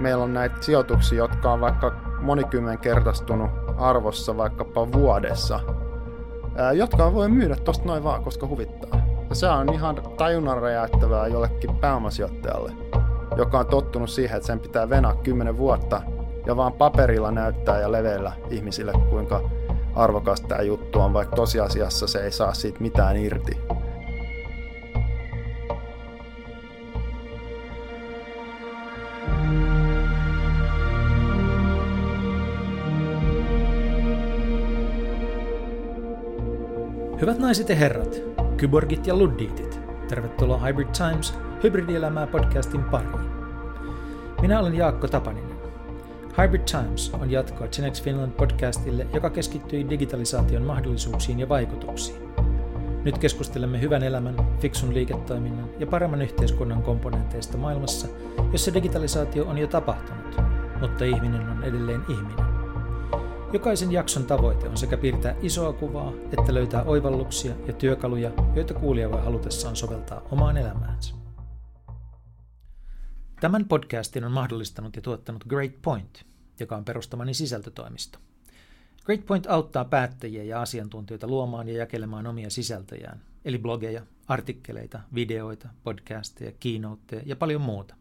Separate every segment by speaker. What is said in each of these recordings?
Speaker 1: meillä on näitä sijoituksia, jotka on vaikka monikymmenkertaistunut arvossa vaikkapa vuodessa, jotka voi myydä tosta noin vaan, koska huvittaa. Ja se on ihan tajunnan räjäyttävää jollekin pääomasijoittajalle, joka on tottunut siihen, että sen pitää venaa 10 vuotta ja vaan paperilla näyttää ja leveillä ihmisille, kuinka arvokas tämä juttu on, vaikka tosiasiassa se ei saa siitä mitään irti.
Speaker 2: Hyvät naiset ja herrat, kyborgit ja luddiitit, tervetuloa Hybrid Times hybridielämää podcastin pariin. Minä olen Jaakko Tapaninen. Hybrid Times on jatkoa Genex Finland podcastille, joka keskittyy digitalisaation mahdollisuuksiin ja vaikutuksiin. Nyt keskustelemme hyvän elämän, fiksun liiketoiminnan ja paremman yhteiskunnan komponenteista maailmassa, jossa digitalisaatio on jo tapahtunut, mutta ihminen on edelleen ihminen. Jokaisen jakson tavoite on sekä piirtää isoa kuvaa, että löytää oivalluksia ja työkaluja, joita kuulija voi halutessaan soveltaa omaan elämäänsä. Tämän podcastin on mahdollistanut ja tuottanut Great Point, joka on perustamani sisältötoimisto. Great Point auttaa päättäjiä ja asiantuntijoita luomaan ja jakelemaan omia sisältöjään, eli blogeja, artikkeleita, videoita, podcasteja, keynoteja ja paljon muuta.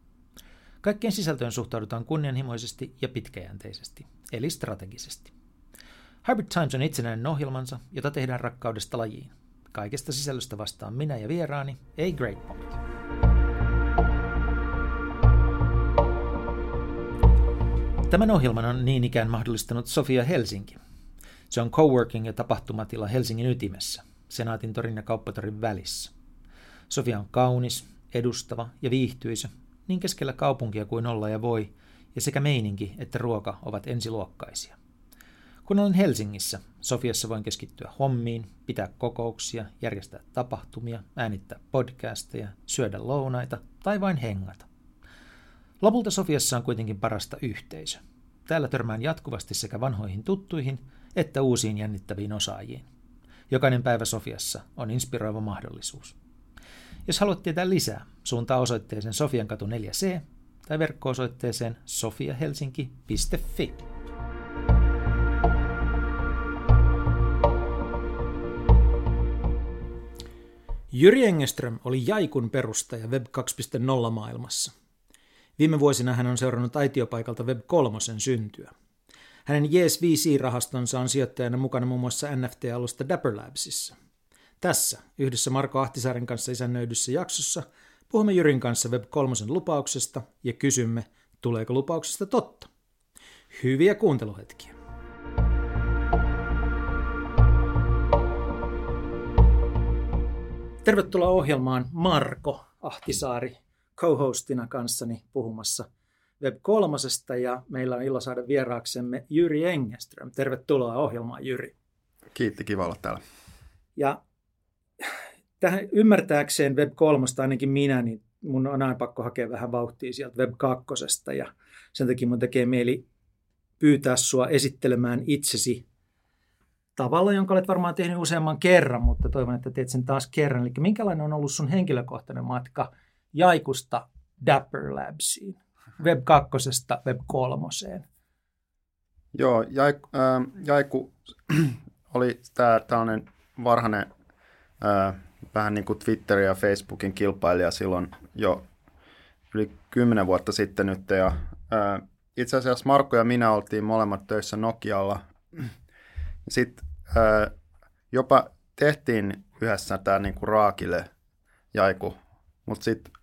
Speaker 2: Kaikkeen sisältöön suhtaudutaan kunnianhimoisesti ja pitkäjänteisesti, eli strategisesti. Hybrid Times on itsenäinen ohjelmansa, jota tehdään rakkaudesta lajiin. Kaikesta sisällöstä vastaan minä ja vieraani, ei Great Point. Tämän ohjelman on niin ikään mahdollistanut Sofia Helsinki. Se on coworking ja tapahtumatila Helsingin ytimessä, Senaatin torin ja kauppatorin välissä. Sofia on kaunis, edustava ja viihtyisä, niin keskellä kaupunkia kuin olla ja voi, ja sekä meininki että ruoka ovat ensiluokkaisia. Kun olen Helsingissä, Sofiassa voin keskittyä hommiin, pitää kokouksia, järjestää tapahtumia, äänittää podcasteja, syödä lounaita tai vain hengata. Lopulta Sofiassa on kuitenkin parasta yhteisö. Täällä törmään jatkuvasti sekä vanhoihin tuttuihin että uusiin jännittäviin osaajiin. Jokainen päivä Sofiassa on inspiroiva mahdollisuus. Jos haluat tietää lisää, suuntaa osoitteeseen Sofiankatu 4C tai verkko-osoitteeseen sofiahelsinki.fi. Jyri Engeström oli Jaikun perustaja Web 2.0 maailmassa. Viime vuosina hän on seurannut aitiopaikalta Web 3 syntyä. Hänen Yes VC-rahastonsa on sijoittajana mukana muun muassa NFT-alusta Dapper Labsissa. Tässä, yhdessä Marko Ahtisaaren kanssa isännöidyssä jaksossa, puhumme Jyrin kanssa Web 3 lupauksesta ja kysymme, tuleeko lupauksesta totta. Hyviä kuunteluhetkiä. Tervetuloa ohjelmaan Marko Ahtisaari co-hostina kanssani puhumassa Web 3 ja meillä on ilo saada vieraaksemme Jyri Engeström. Tervetuloa ohjelmaan Jyri.
Speaker 1: Kiitti, kiva olla täällä.
Speaker 2: Ja tähän ymmärtääkseen Web 3, ainakin minä, niin mun on aina pakko hakea vähän vauhtia sieltä Web 2 ja sen takia mun tekee mieli pyytää sua esittelemään itsesi tavalla, jonka olet varmaan tehnyt useamman kerran, mutta toivon, että teet sen taas kerran. Eli minkälainen on ollut sun henkilökohtainen matka Jaikusta Dapper Labsiin, Web 2 Web 3?
Speaker 1: Joo, Jaiku, äh, Jaiku oli tämä tällainen varhainen äh, vähän niin kuin Twitter ja Facebookin kilpailija silloin jo yli kymmenen vuotta sitten nyt. Ja, äh, itse asiassa Markko ja minä oltiin molemmat töissä Nokialla. Sitten jopa tehtiin yhdessä tämä niinku raakille jaiku, mutta sitten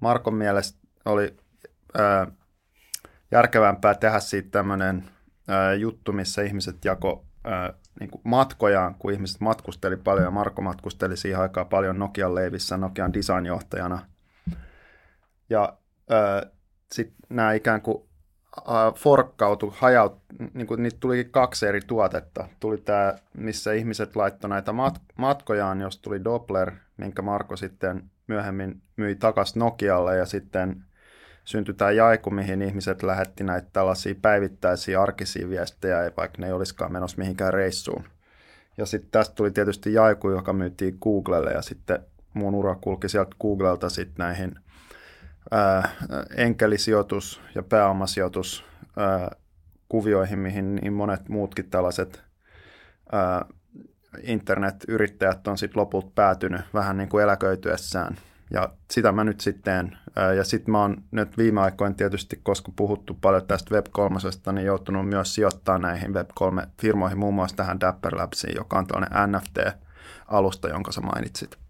Speaker 1: Markon mielestä oli ää, järkevämpää tehdä siitä tämmöinen juttu, missä ihmiset jako ää, niin kuin matkojaan, kun ihmiset matkusteli paljon, ja Marko matkusteli siihen aikaan paljon Nokian leivissä Nokian designjohtajana. Ja sitten nämä ikään kuin forkkautu, hajaut, niin kuin niitä tuli kaksi eri tuotetta. Tuli tämä, missä ihmiset laittoi näitä mat- matkojaan, jos tuli Doppler, minkä Marko sitten myöhemmin myi takaisin Nokialle ja sitten syntyi tämä jaiku, mihin ihmiset lähetti näitä tällaisia päivittäisiä arkisia viestejä, vaikka ne ei olisikaan menossa mihinkään reissuun. Ja sitten tästä tuli tietysti jaiku, joka myytiin Googlelle ja sitten mun ura kulki sieltä Googlelta sitten näihin enkelisijoitus ja pääomasijoitus ää, kuvioihin, mihin niin monet muutkin tällaiset internetyrittäjät on sitten lopulta päätynyt vähän niin kuin eläköityessään. Ja sitä mä nyt sitten Ja sitten mä oon nyt viime aikoina tietysti, koska puhuttu paljon tästä Web3, niin joutunut myös sijoittaa näihin Web3-firmoihin, muun muassa tähän Dapper Labsiin, joka on tällainen NFT-alusta, jonka sä mainitsit.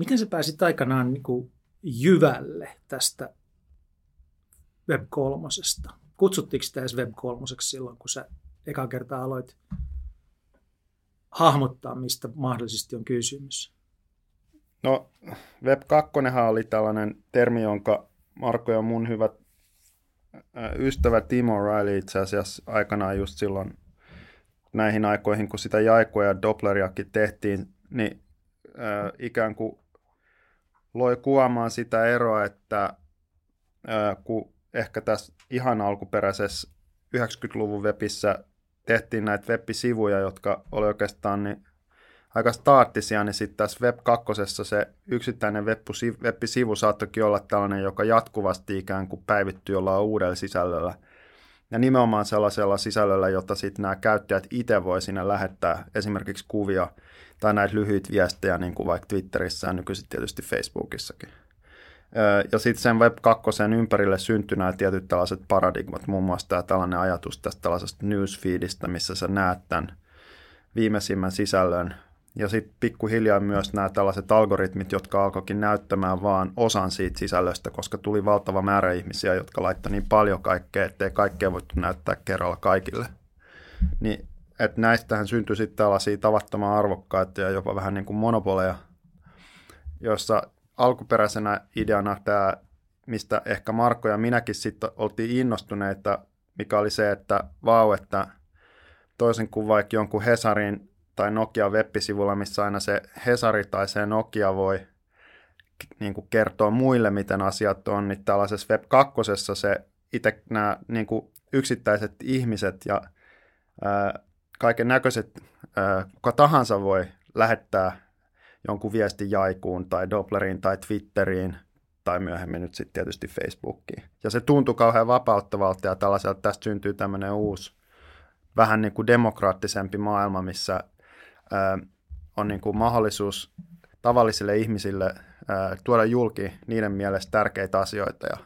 Speaker 2: Miten sä pääsit aikanaan niin kuin jyvälle tästä Web 3. Kutsuttiinko sitä edes Web 3 silloin, kun sä eka kertaa aloit hahmottaa, mistä mahdollisesti on kysymys?
Speaker 1: No, Web 2 oli tällainen termi, jonka Marko ja mun hyvät ystävä Timo Riley itse asiassa aikanaan just silloin näihin aikoihin, kun sitä jaikoja ja Doppleriakin tehtiin, niin äh, ikään kuin loi kuvaamaan sitä eroa, että äh, kun ehkä tässä ihan alkuperäisessä 90-luvun webissä tehtiin näitä web-sivuja, jotka oli oikeastaan niin aika staattisia, niin sitten tässä Web 2 se yksittäinen web-sivu saattokin olla tällainen, joka jatkuvasti ikään kuin päivittyy jollain uudella sisällöllä. Ja nimenomaan sellaisella sisällöllä, jota sitten nämä käyttäjät itse voi sinne lähettää esimerkiksi kuvia tai näitä lyhyitä viestejä, niin kuin vaikka Twitterissä ja nykyisin tietysti Facebookissakin. Ja sitten sen Web 2 ympärille syntyi nämä tietyt tällaiset paradigmat, muun muassa tämä tällainen ajatus tästä tällaisesta newsfeedistä, missä sä näet tämän viimeisimmän sisällön. Ja sitten pikkuhiljaa myös nämä tällaiset algoritmit, jotka alkoikin näyttämään vaan osan siitä sisällöstä, koska tuli valtava määrä ihmisiä, jotka laittoi niin paljon kaikkea, ettei kaikkea voitu näyttää kerralla kaikille. Niin, että näistähän syntyi sitten tällaisia tavattoman arvokkaita ja jopa vähän niin kuin monopoleja, joissa alkuperäisenä ideana tämä, mistä ehkä Marko ja minäkin sitten oltiin innostuneita, mikä oli se, että vau, että toisin kuin vaikka jonkun Hesarin tai Nokia web-sivulla, missä aina se Hesari tai se Nokia voi niin kuin kertoa muille, miten asiat on, niin tällaisessa Web 2 se itse nämä niin kuin yksittäiset ihmiset ja ää, kaiken näköiset, kuka tahansa voi lähettää jonkun viestin jaikuun tai Doppleriin tai Twitteriin tai myöhemmin nyt sitten tietysti Facebookiin. Ja se tuntui kauhean vapauttavalta ja tällaiselta tästä syntyy tämmöinen uusi, vähän niin kuin demokraattisempi maailma, missä ää, on niin kuin mahdollisuus tavallisille ihmisille ää, tuoda julki niiden mielestä tärkeitä asioita ja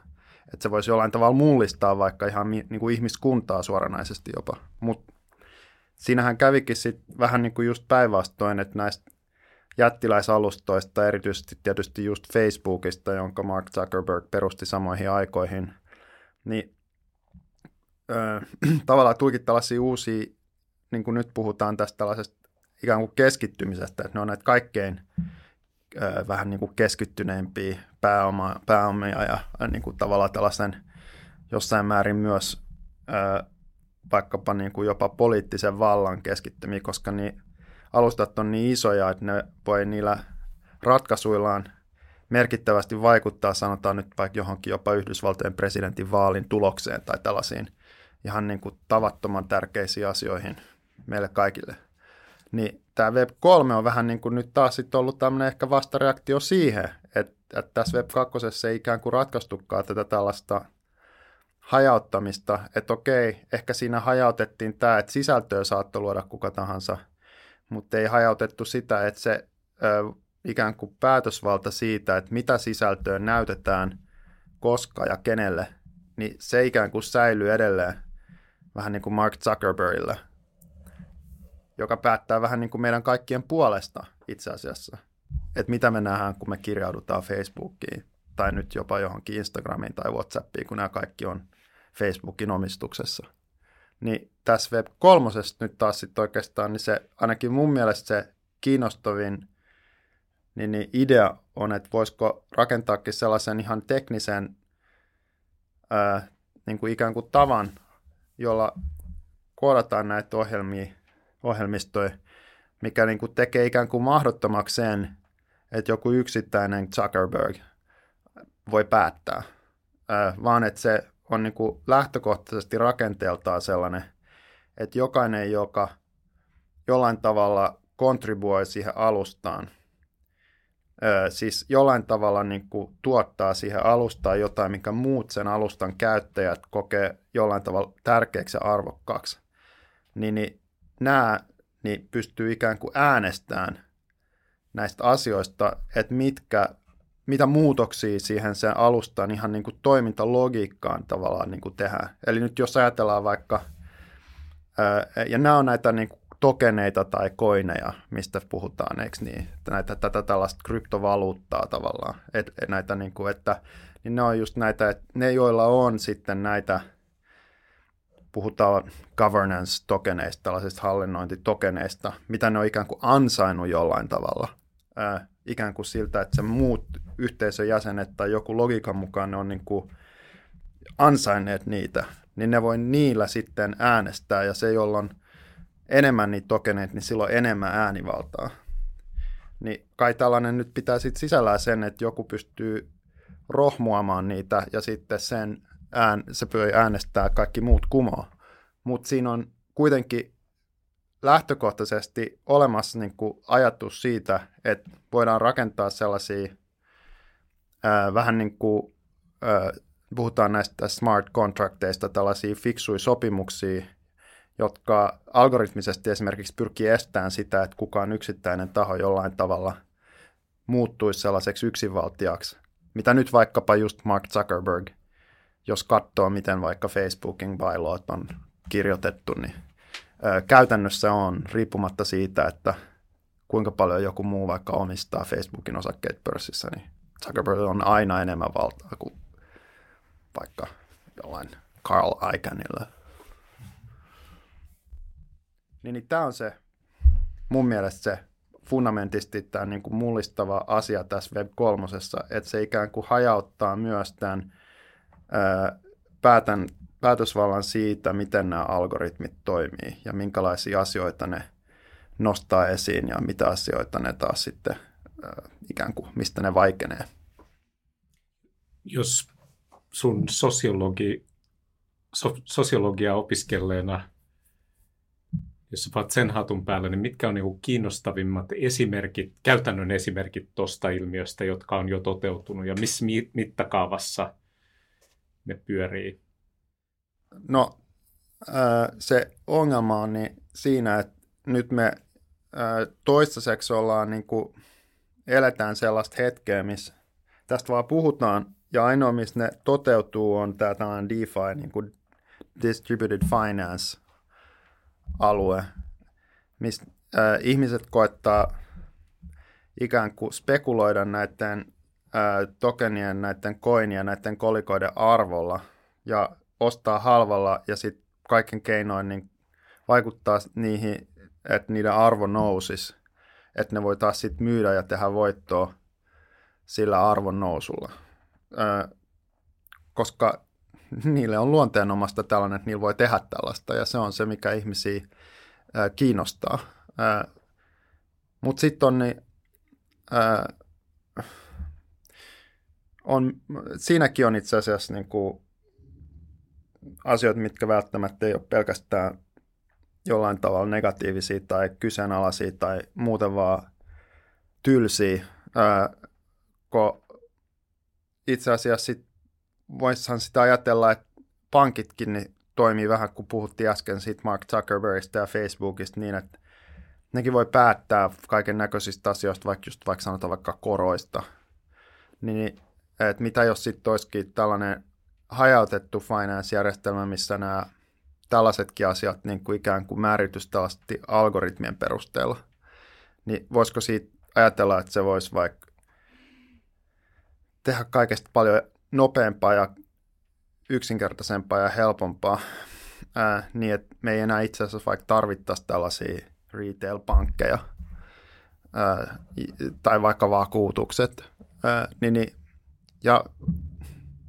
Speaker 1: että se voisi jollain tavalla mullistaa vaikka ihan niin kuin ihmiskuntaa suoranaisesti jopa. Mutta siinähän kävikin sitten vähän niin kuin just päinvastoin, että näistä jättiläisalustoista, erityisesti tietysti just Facebookista, jonka Mark Zuckerberg perusti samoihin aikoihin, niin ö, tavallaan tulikin tällaisia uusia, niin kuin nyt puhutaan tästä tällaisesta ikään kuin keskittymisestä, että ne on näitä kaikkein ö, vähän niin kuin keskittyneimpiä pääoma, pääomia ja niin kuin tavallaan tällaisen jossain määrin myös vaikkapa niin kuin jopa poliittisen vallan keskittymiä, koska niin alustat on niin isoja, että ne voi niillä ratkaisuillaan merkittävästi vaikuttaa, sanotaan nyt vaikka johonkin jopa Yhdysvaltojen presidentin vaalin tulokseen tai tällaisiin ihan niin kuin tavattoman tärkeisiin asioihin meille kaikille. Niin tämä Web3 on vähän niin kuin nyt taas sitten ollut tämmöinen ehkä vastareaktio siihen, että, että tässä Web2 ei ikään kuin ratkaistukaan tätä tällaista hajauttamista, että okei, ehkä siinä hajautettiin tämä, että sisältöä saattoi luoda kuka tahansa – mutta ei hajautettu sitä, että se ö, ikään kuin päätösvalta siitä, että mitä sisältöä näytetään, koska ja kenelle, niin se ikään kuin säilyy edelleen vähän niin kuin Mark Zuckerbergillä, joka päättää vähän niin kuin meidän kaikkien puolesta itse asiassa. Että mitä me nähdään, kun me kirjaudutaan Facebookiin tai nyt jopa johonkin Instagramiin tai Whatsappiin, kun nämä kaikki on Facebookin omistuksessa. Niin tässä Web 3 nyt taas sitten oikeastaan, niin se ainakin mun mielestä se kiinnostavin niin, niin idea on, että voisiko rakentaakin sellaisen ihan teknisen ää, niin kuin ikään kuin tavan, jolla koodataan näitä ohjelmia, ohjelmistoja, mikä niin kuin tekee ikään kuin mahdottomaksi sen, että joku yksittäinen Zuckerberg voi päättää, ää, vaan että se on niin kuin lähtökohtaisesti rakenteeltaan sellainen, että jokainen, joka jollain tavalla kontribuoi siihen alustaan, siis jollain tavalla niin kuin tuottaa siihen alustaan jotain, mikä muut sen alustan käyttäjät kokee jollain tavalla tärkeäksi ja arvokkaaksi, niin, niin nämä niin pystyy ikään kuin äänestämään näistä asioista, että mitkä, mitä muutoksia siihen sen alustaan ihan niin kuin toimintalogiikkaan tavallaan niin kuin tehdään. Eli nyt jos ajatellaan vaikka, ja nämä on näitä niin kuin tokeneita tai koineja, mistä puhutaan, eikö niin? Näitä, tätä tällaista kryptovaluuttaa tavallaan. Et, näitä, niin kuin, että, niin ne on just näitä, että ne joilla on sitten näitä, puhutaan governance-tokeneista, tällaisista hallinnointitokeneista, mitä ne on ikään kuin ansainnut jollain tavalla. Ikään kuin siltä, että se muut yhteisön jäsenet tai joku logiikan mukaan ne on niin kuin ansainneet niitä, niin ne voi niillä sitten äänestää, ja se, jolloin enemmän niitä tokeneita, niin silloin enemmän äänivaltaa. Niin kai tällainen nyt pitää sitten sisällään sen, että joku pystyy rohmuamaan niitä ja sitten sen ään, se pyy äänestää kaikki muut kumoa. Mutta siinä on kuitenkin lähtökohtaisesti olemassa niin kuin ajatus siitä, että voidaan rakentaa sellaisia ää, vähän niin kuin, ää, puhutaan näistä smart contracteista, tällaisia fiksuja sopimuksia, jotka algoritmisesti esimerkiksi pyrkii estämään sitä, että kukaan yksittäinen taho jollain tavalla muuttuisi sellaiseksi yksinvaltiaksi, mitä nyt vaikkapa just Mark Zuckerberg, jos katsoo, miten vaikka Facebookin bylaws on kirjoitettu, niin käytännössä on, riippumatta siitä, että kuinka paljon joku muu vaikka omistaa Facebookin osakkeet pörssissä, niin Zuckerberg on aina enemmän valtaa kuin vaikka jollain Carl Icahnnilla. Niin, niin tämä on se mun mielestä se fundamentisti tämä niin kuin mullistava asia tässä Web 3, että se ikään kuin hajauttaa myös tämän ää, päätän, päätösvallan siitä, miten nämä algoritmit toimii ja minkälaisia asioita ne nostaa esiin ja mitä asioita ne taas sitten ää, ikään kuin, mistä ne vaikenee.
Speaker 3: Jos sun sosiologi, so, sosiologia opiskelleena jos olet sen hatun päällä, niin mitkä on niin kiinnostavimmat esimerkit, käytännön esimerkit tuosta ilmiöstä, jotka on jo toteutunut ja missä mittakaavassa ne pyörii?
Speaker 1: No se ongelma on niin siinä, että nyt me toistaiseksi ollaan niin kuin, eletään sellaista hetkeä, missä tästä vaan puhutaan, ja ainoa, missä ne toteutuu, on tämä tällainen DeFi, niin kuin Distributed Finance, alue, missä äh, ihmiset koettaa ikään kuin spekuloida näiden äh, tokenien, näiden koinien, näiden kolikoiden arvolla. Ja ostaa halvalla ja sitten kaiken keinoin niin vaikuttaa niihin, että niiden arvo nousisi, että ne voi taas sitten myydä ja tehdä voittoa sillä arvon nousulla. Äh, koska niille on luonteenomasta tällainen, että niillä voi tehdä tällaista, ja se on se, mikä ihmisiä ää, kiinnostaa. Mutta sitten on, niin, ää, on, siinäkin on itse asiassa niin kuin, asioita, mitkä välttämättä ei ole pelkästään jollain tavalla negatiivisia tai kyseenalaisia tai muuten vaan tylsiä, ää, itse asiassa sit voisihan sitä ajatella, että pankitkin niin toimii vähän, kun puhuttiin äsken siitä Mark Zuckerbergista ja Facebookista, niin että nekin voi päättää kaiken näköisistä asioista, vaikka just vaikka sanotaan vaikka koroista. Niin, että mitä jos sitten olisikin tällainen hajautettu finance-järjestelmä, missä nämä tällaisetkin asiat niin kuin ikään kuin määritys tällaisesti algoritmien perusteella, niin voisiko siitä ajatella, että se voisi vaikka tehdä kaikesta paljon nopeampaa ja yksinkertaisempaa ja helpompaa, ää, niin että me ei enää itse asiassa vaikka tarvittaisi tällaisia retail-pankkeja ää, tai vaikka vakuutukset, ää, niin, niin, ja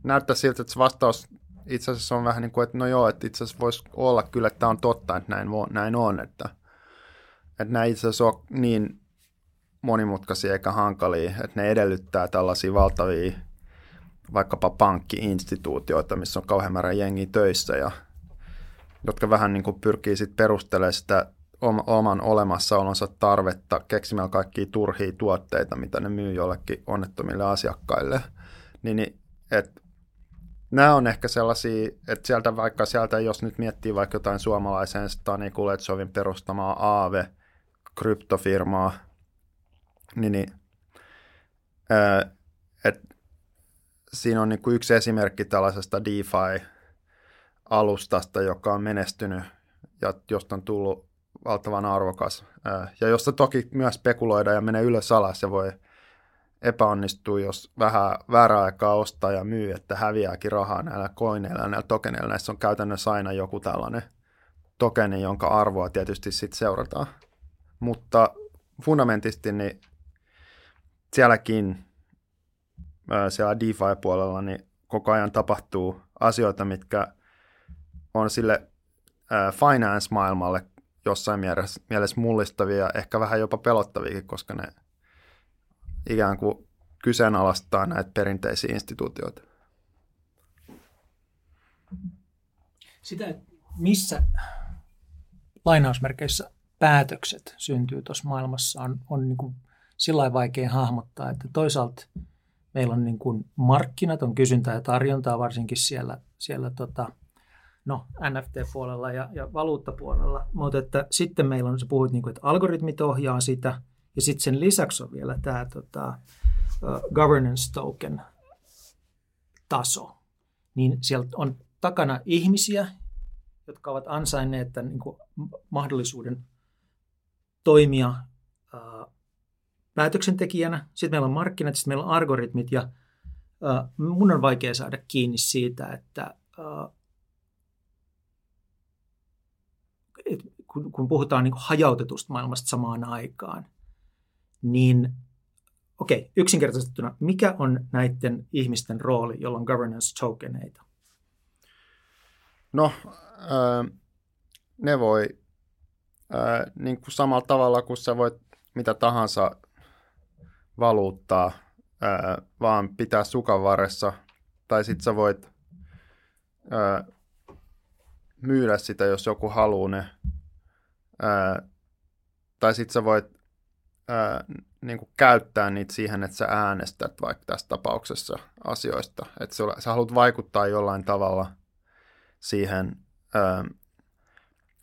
Speaker 1: näyttää siltä, että se vastaus itse asiassa on vähän niin kuin, että no joo, että itse asiassa voisi olla kyllä, että tämä on totta, että näin, näin on, että, että nämä itse asiassa on niin monimutkaisia eikä hankalia, että ne edellyttää tällaisia valtavia vaikkapa pankkiinstituutioita, missä on kauhean määrä jengiä töissä ja jotka vähän niin kuin pyrkii sitten perustelemaan sitä oman olemassaolonsa tarvetta keksimällä kaikkia turhia tuotteita, mitä ne myy jollekin onnettomille asiakkaille. Niin, niin et, nämä on ehkä sellaisia, että sieltä vaikka sieltä, jos nyt miettii vaikka jotain suomalaisen Stani Kuletsovin perustamaa Aave, kryptofirmaa, niin, niin ää, et, siinä on niin kuin yksi esimerkki tällaisesta DeFi-alustasta, joka on menestynyt ja josta on tullut valtavan arvokas. Ja josta toki myös spekuloida ja menee ylös alas ja voi epäonnistua, jos vähän väärää aikaa ostaa ja myy, että häviääkin rahaa näillä koineilla ja näillä tokeneilla. Näissä on käytännössä aina joku tällainen tokeni, jonka arvoa tietysti sitten seurataan. Mutta fundamentisti niin sielläkin siellä DeFi-puolella niin koko ajan tapahtuu asioita, mitkä on sille finance-maailmalle jossain mielessä, mullistavia, ehkä vähän jopa pelottaviakin, koska ne ikään kuin kyseenalaistaa näitä perinteisiä instituutioita.
Speaker 4: Sitä, missä lainausmerkeissä päätökset syntyy tuossa maailmassa, on, on niin kuin sillä vaikea hahmottaa, että toisaalta meillä on niin kuin markkinat, on kysyntää ja tarjontaa varsinkin siellä, siellä tota, no, NFT-puolella ja, ja valuuttapuolella, mutta että sitten meillä on, sä puhuit, niin kuin, että algoritmit ohjaa sitä, ja sitten sen lisäksi on vielä tämä tota, governance token taso, niin siellä on takana ihmisiä, jotka ovat ansainneet tämän niin kuin, mahdollisuuden toimia uh, päätöksentekijänä. Sitten meillä on markkinat, sitten meillä on algoritmit ja uh, mun on vaikea saada kiinni siitä, että uh, kun, kun puhutaan niin hajautetusta maailmasta samaan aikaan, niin okei, okay, yksinkertaistettuna, mikä on näiden ihmisten rooli, jolla on governance tokeneita?
Speaker 1: No, äh, ne voi äh, niin kuin samalla tavalla kuin sä voit mitä tahansa valuuttaa, äh, vaan pitää sukan varressa, tai sitten sä voit myydä sitä, jos joku haluaa ne tai sitten sä voit ää, niin kuin käyttää niitä siihen, että sä äänestät vaikka tässä tapauksessa asioista. Että sulla, sä haluat vaikuttaa jollain tavalla siihen ää,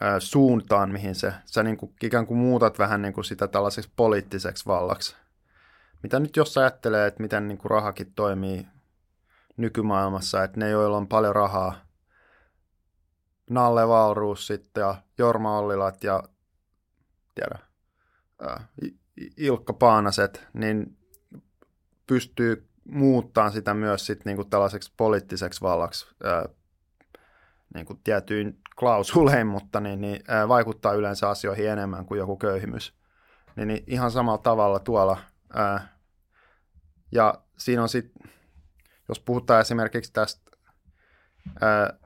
Speaker 1: ää, suuntaan, mihin se, sä niin kuin, ikään kuin muutat vähän niin kuin sitä tällaiseksi poliittiseksi vallaksi. Mitä nyt jos ajattelee, että miten niin kuin rahakin toimii nykymaailmassa, että ne, joilla on paljon rahaa, Nalle Valruus sitten ja Jorma Ollilat ja tiedä, Ilkka Paanaset, niin pystyy muuttaa sitä myös sit niinku tällaiseksi poliittiseksi vallaksi ää, niinku tietyin klausulein, mutta niin, niin, ää, vaikuttaa yleensä asioihin enemmän kuin joku köyhimys. Niin, niin ihan samalla tavalla tuolla. Ää, ja siinä on sitten, jos puhutaan esimerkiksi tästä ää,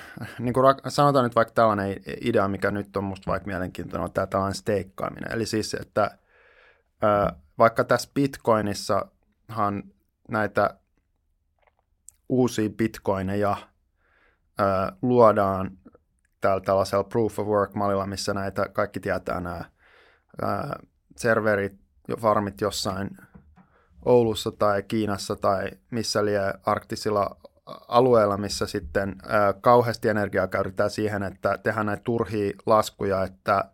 Speaker 1: niin kuin sanotaan nyt vaikka tällainen idea, mikä nyt on musta vaikka mielenkiintoinen, on tämä tällainen steikkaaminen. Eli siis, että vaikka tässä Bitcoinissahan näitä uusia bitcoineja luodaan tällä tällaisella proof of work-mallilla, missä näitä kaikki tietää nämä serverit, farmit jossain Oulussa tai Kiinassa tai missä lie arktisilla alueella, missä sitten kauheasti energiaa käytetään siihen, että tehdään näitä turhia laskuja, että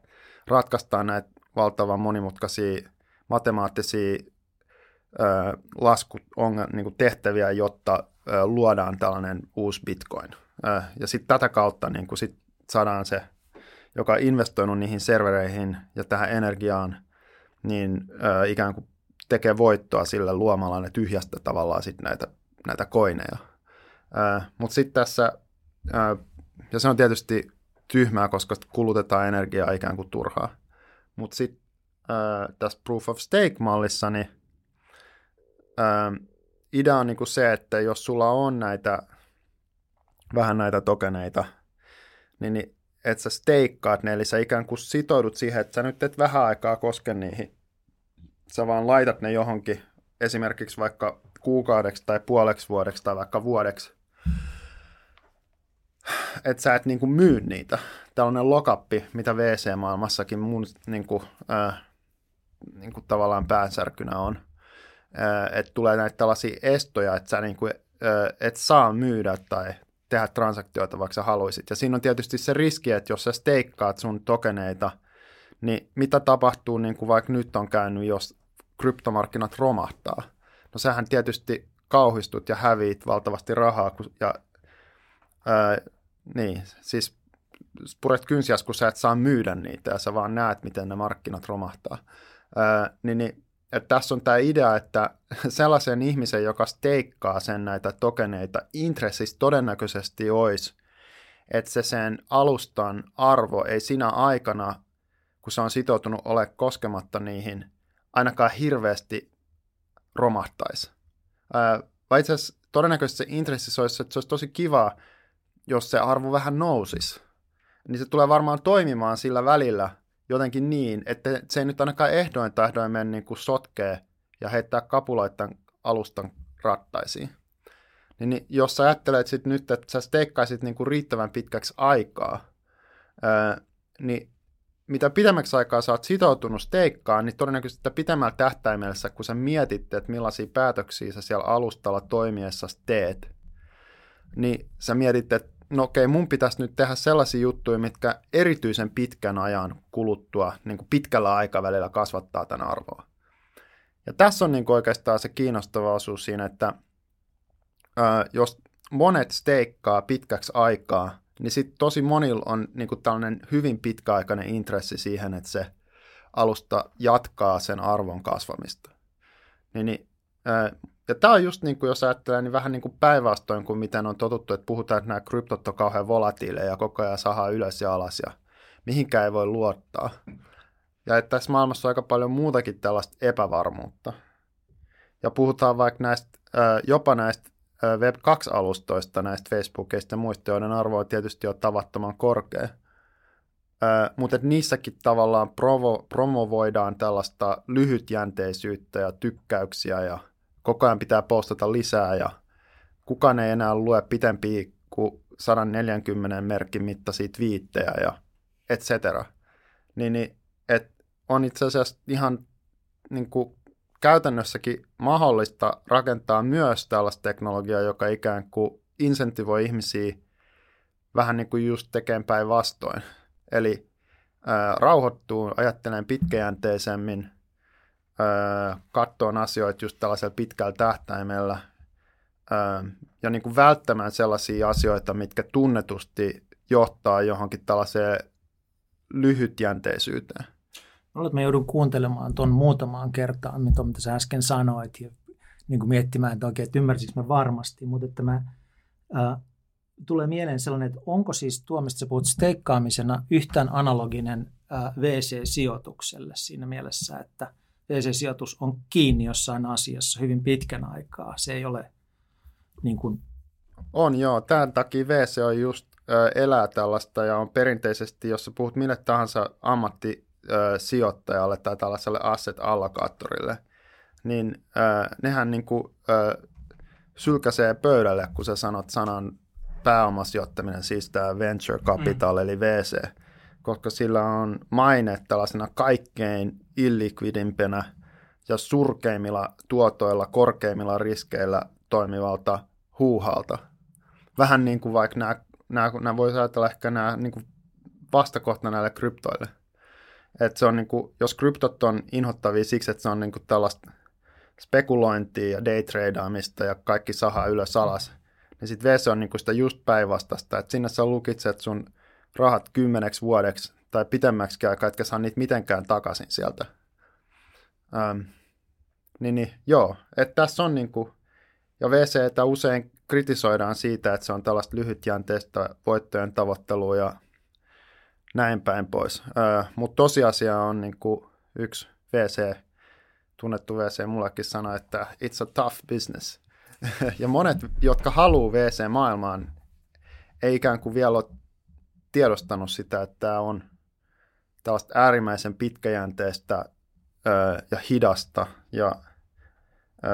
Speaker 1: ratkaistaan näitä valtavan monimutkaisia matemaattisia ää, niin tehtäviä, jotta luodaan tällainen uusi bitcoin. Ja sitten tätä kautta niin kuin sit saadaan se, joka on investoinut niihin servereihin ja tähän energiaan, niin ää, ikään kuin tekee voittoa sillä luomalla ne tyhjästä tavallaan sit näitä, näitä koineja. Mutta sitten tässä, ja se on tietysti tyhmää, koska kulutetaan energiaa ikään kuin turhaa. Mutta sitten tässä Proof of Stake-mallissa, niin idea on niinku se, että jos sulla on näitä, vähän näitä tokeneita, niin, niin että sä steikkaat ne, eli sä ikään kuin sitoudut siihen, että sä nyt et vähän aikaa koske niihin. Sä vaan laitat ne johonkin, esimerkiksi vaikka kuukaudeksi tai puoleksi vuodeksi tai vaikka vuodeksi että sä et niin kuin myy niitä. Tällainen lokappi, mitä VC-maailmassakin mun niin kuin, äh, niin kuin tavallaan päänsärkynä on. Äh, että tulee näitä tällaisia estoja, että sä niin kuin, äh, et saa myydä tai tehdä transaktioita, vaikka sä haluaisit. Ja siinä on tietysti se riski, että jos sä steikkaat sun tokeneita, niin mitä tapahtuu, niin kuin vaikka nyt on käynyt, jos kryptomarkkinat romahtaa? No sähän tietysti kauhistut ja häviit valtavasti rahaa, ja ää, niin, siis puret kynsiäs, kun sä et saa myydä niitä ja sä vaan näet, miten ne markkinat romahtaa. Ää, niin, niin että tässä on tämä idea, että sellaisen ihmisen, joka steikkaa sen näitä tokeneita, intressissä todennäköisesti olisi, että se sen alustan arvo ei sinä aikana, kun se on sitoutunut ole koskematta niihin, ainakaan hirveästi romahtaisi. vai itse asiassa todennäköisesti se intressi olisi, että se olisi tosi kiva, jos se arvo vähän nousisi. Niin se tulee varmaan toimimaan sillä välillä – jotenkin niin, että se ei nyt ainakaan ehdoin tahdoin mennä niin kuin sotkee ja heittää kapuloittain alustan rattaisiin. Niin, niin jos sä ajattelet sit nyt, että sä steikkaisit niin kuin riittävän pitkäksi aikaa, ää, niin mitä pidemmäksi aikaa sä oot sitoutunut steikkaan, niin todennäköisesti että pitemmällä tähtäimellä, kun sä mietit, että millaisia päätöksiä sä siellä alustalla toimiessa teet, niin sä mietit, että no okei, mun pitäisi nyt tehdä sellaisia juttuja, mitkä erityisen pitkän ajan kuluttua niin kuin pitkällä aikavälillä kasvattaa tämän arvoa. Ja tässä on niin kuin oikeastaan se kiinnostava osuus siinä, että ää, jos monet steikkaa pitkäksi aikaa, niin sitten tosi monilla on niin kuin tällainen hyvin pitkäaikainen intressi siihen, että se alusta jatkaa sen arvon kasvamista. Niin, niin ää, ja tämä on just niin kuin, jos ajattelee, niin vähän niin kuin päinvastoin kuin miten on totuttu, että puhutaan, että nämä kryptot on kauhean volatiileja ja koko ajan sahaa ylös ja alas ja mihinkään ei voi luottaa. Ja että tässä maailmassa on aika paljon muutakin tällaista epävarmuutta. Ja puhutaan vaikka näistä, jopa näistä Web2-alustoista, näistä Facebookista ja muista, joiden arvo on tietysti jo tavattoman korkea. Mutta niissäkin tavallaan provo, promovoidaan tällaista lyhytjänteisyyttä ja tykkäyksiä ja koko ajan pitää postata lisää ja kukaan ei enää lue pitempiä kuin 140 merkin mittaisia twiittejä ja et cetera. Niin, niin et on itse asiassa ihan niin kuin käytännössäkin mahdollista rakentaa myös tällaista teknologiaa, joka ikään kuin insentivoi ihmisiä vähän niin kuin just tekemään päinvastoin. Eli ää, rauhoittuu, ajattelen pitkäjänteisemmin, kattoon asioita just tällaisella pitkällä tähtäimellä ja niin kuin välttämään sellaisia asioita, mitkä tunnetusti johtaa johonkin tällaiseen lyhytjänteisyyteen.
Speaker 4: Luulen, mä joudun kuuntelemaan tuon muutamaan kertaan, mitä, sä äsken sanoit, ja niin kuin miettimään, että oikein, että mä varmasti, mutta että mä, ää, tulee mieleen sellainen, että onko siis tuo, mistä sä puhut steikkaamisena, yhtään analoginen ää, VC-sijoitukselle siinä mielessä, että – VC-sijoitus on kiinni jossain asiassa hyvin pitkän aikaa. Se ei ole niin kuin...
Speaker 1: On joo, tämän takia VC on just ö, elää tällaista ja on perinteisesti, jos sä puhut mille tahansa ammattisijoittajalle tai tällaiselle asset-allokaattorille, niin ö, nehän niin kuin, ö, sylkäsee pöydälle, kun sä sanot sanan pääomasijoittaminen, siis tämä venture capital mm. eli VC, koska sillä on maine tällaisena kaikkein illikvidimpänä ja surkeimmilla tuotoilla, korkeimmilla riskeillä toimivalta huuhalta. Vähän niin kuin vaikka nämä, nämä, nämä voisi ajatella ehkä nämä niin kuin vastakohta näille kryptoille. Että se on niin kuin, jos kryptot on inhottavia siksi, että se on niin kuin tällaista spekulointia ja daytradeamista ja kaikki sahaa ylös alas, niin sitten VC on niin kuin sitä just päinvastasta, että sinne sä lukitset sun rahat kymmeneksi vuodeksi tai pitemmäksi aikaa, etkä saa niitä mitenkään takaisin sieltä. Ähm, niin, niin, joo, että tässä on niin kuin, ja VCtä usein kritisoidaan siitä, että se on tällaista lyhytjänteistä voittojen tavoittelua ja näin päin pois. Äh, Mutta tosiasia on niin kuin yksi VC, tunnettu VC mullekin sanoi, että it's a tough business. ja monet, jotka haluaa VC-maailmaan, ei ikään kuin vielä ole tiedostanut sitä, että tämä on tällaista äärimmäisen pitkäjänteistä ö, ja hidasta ja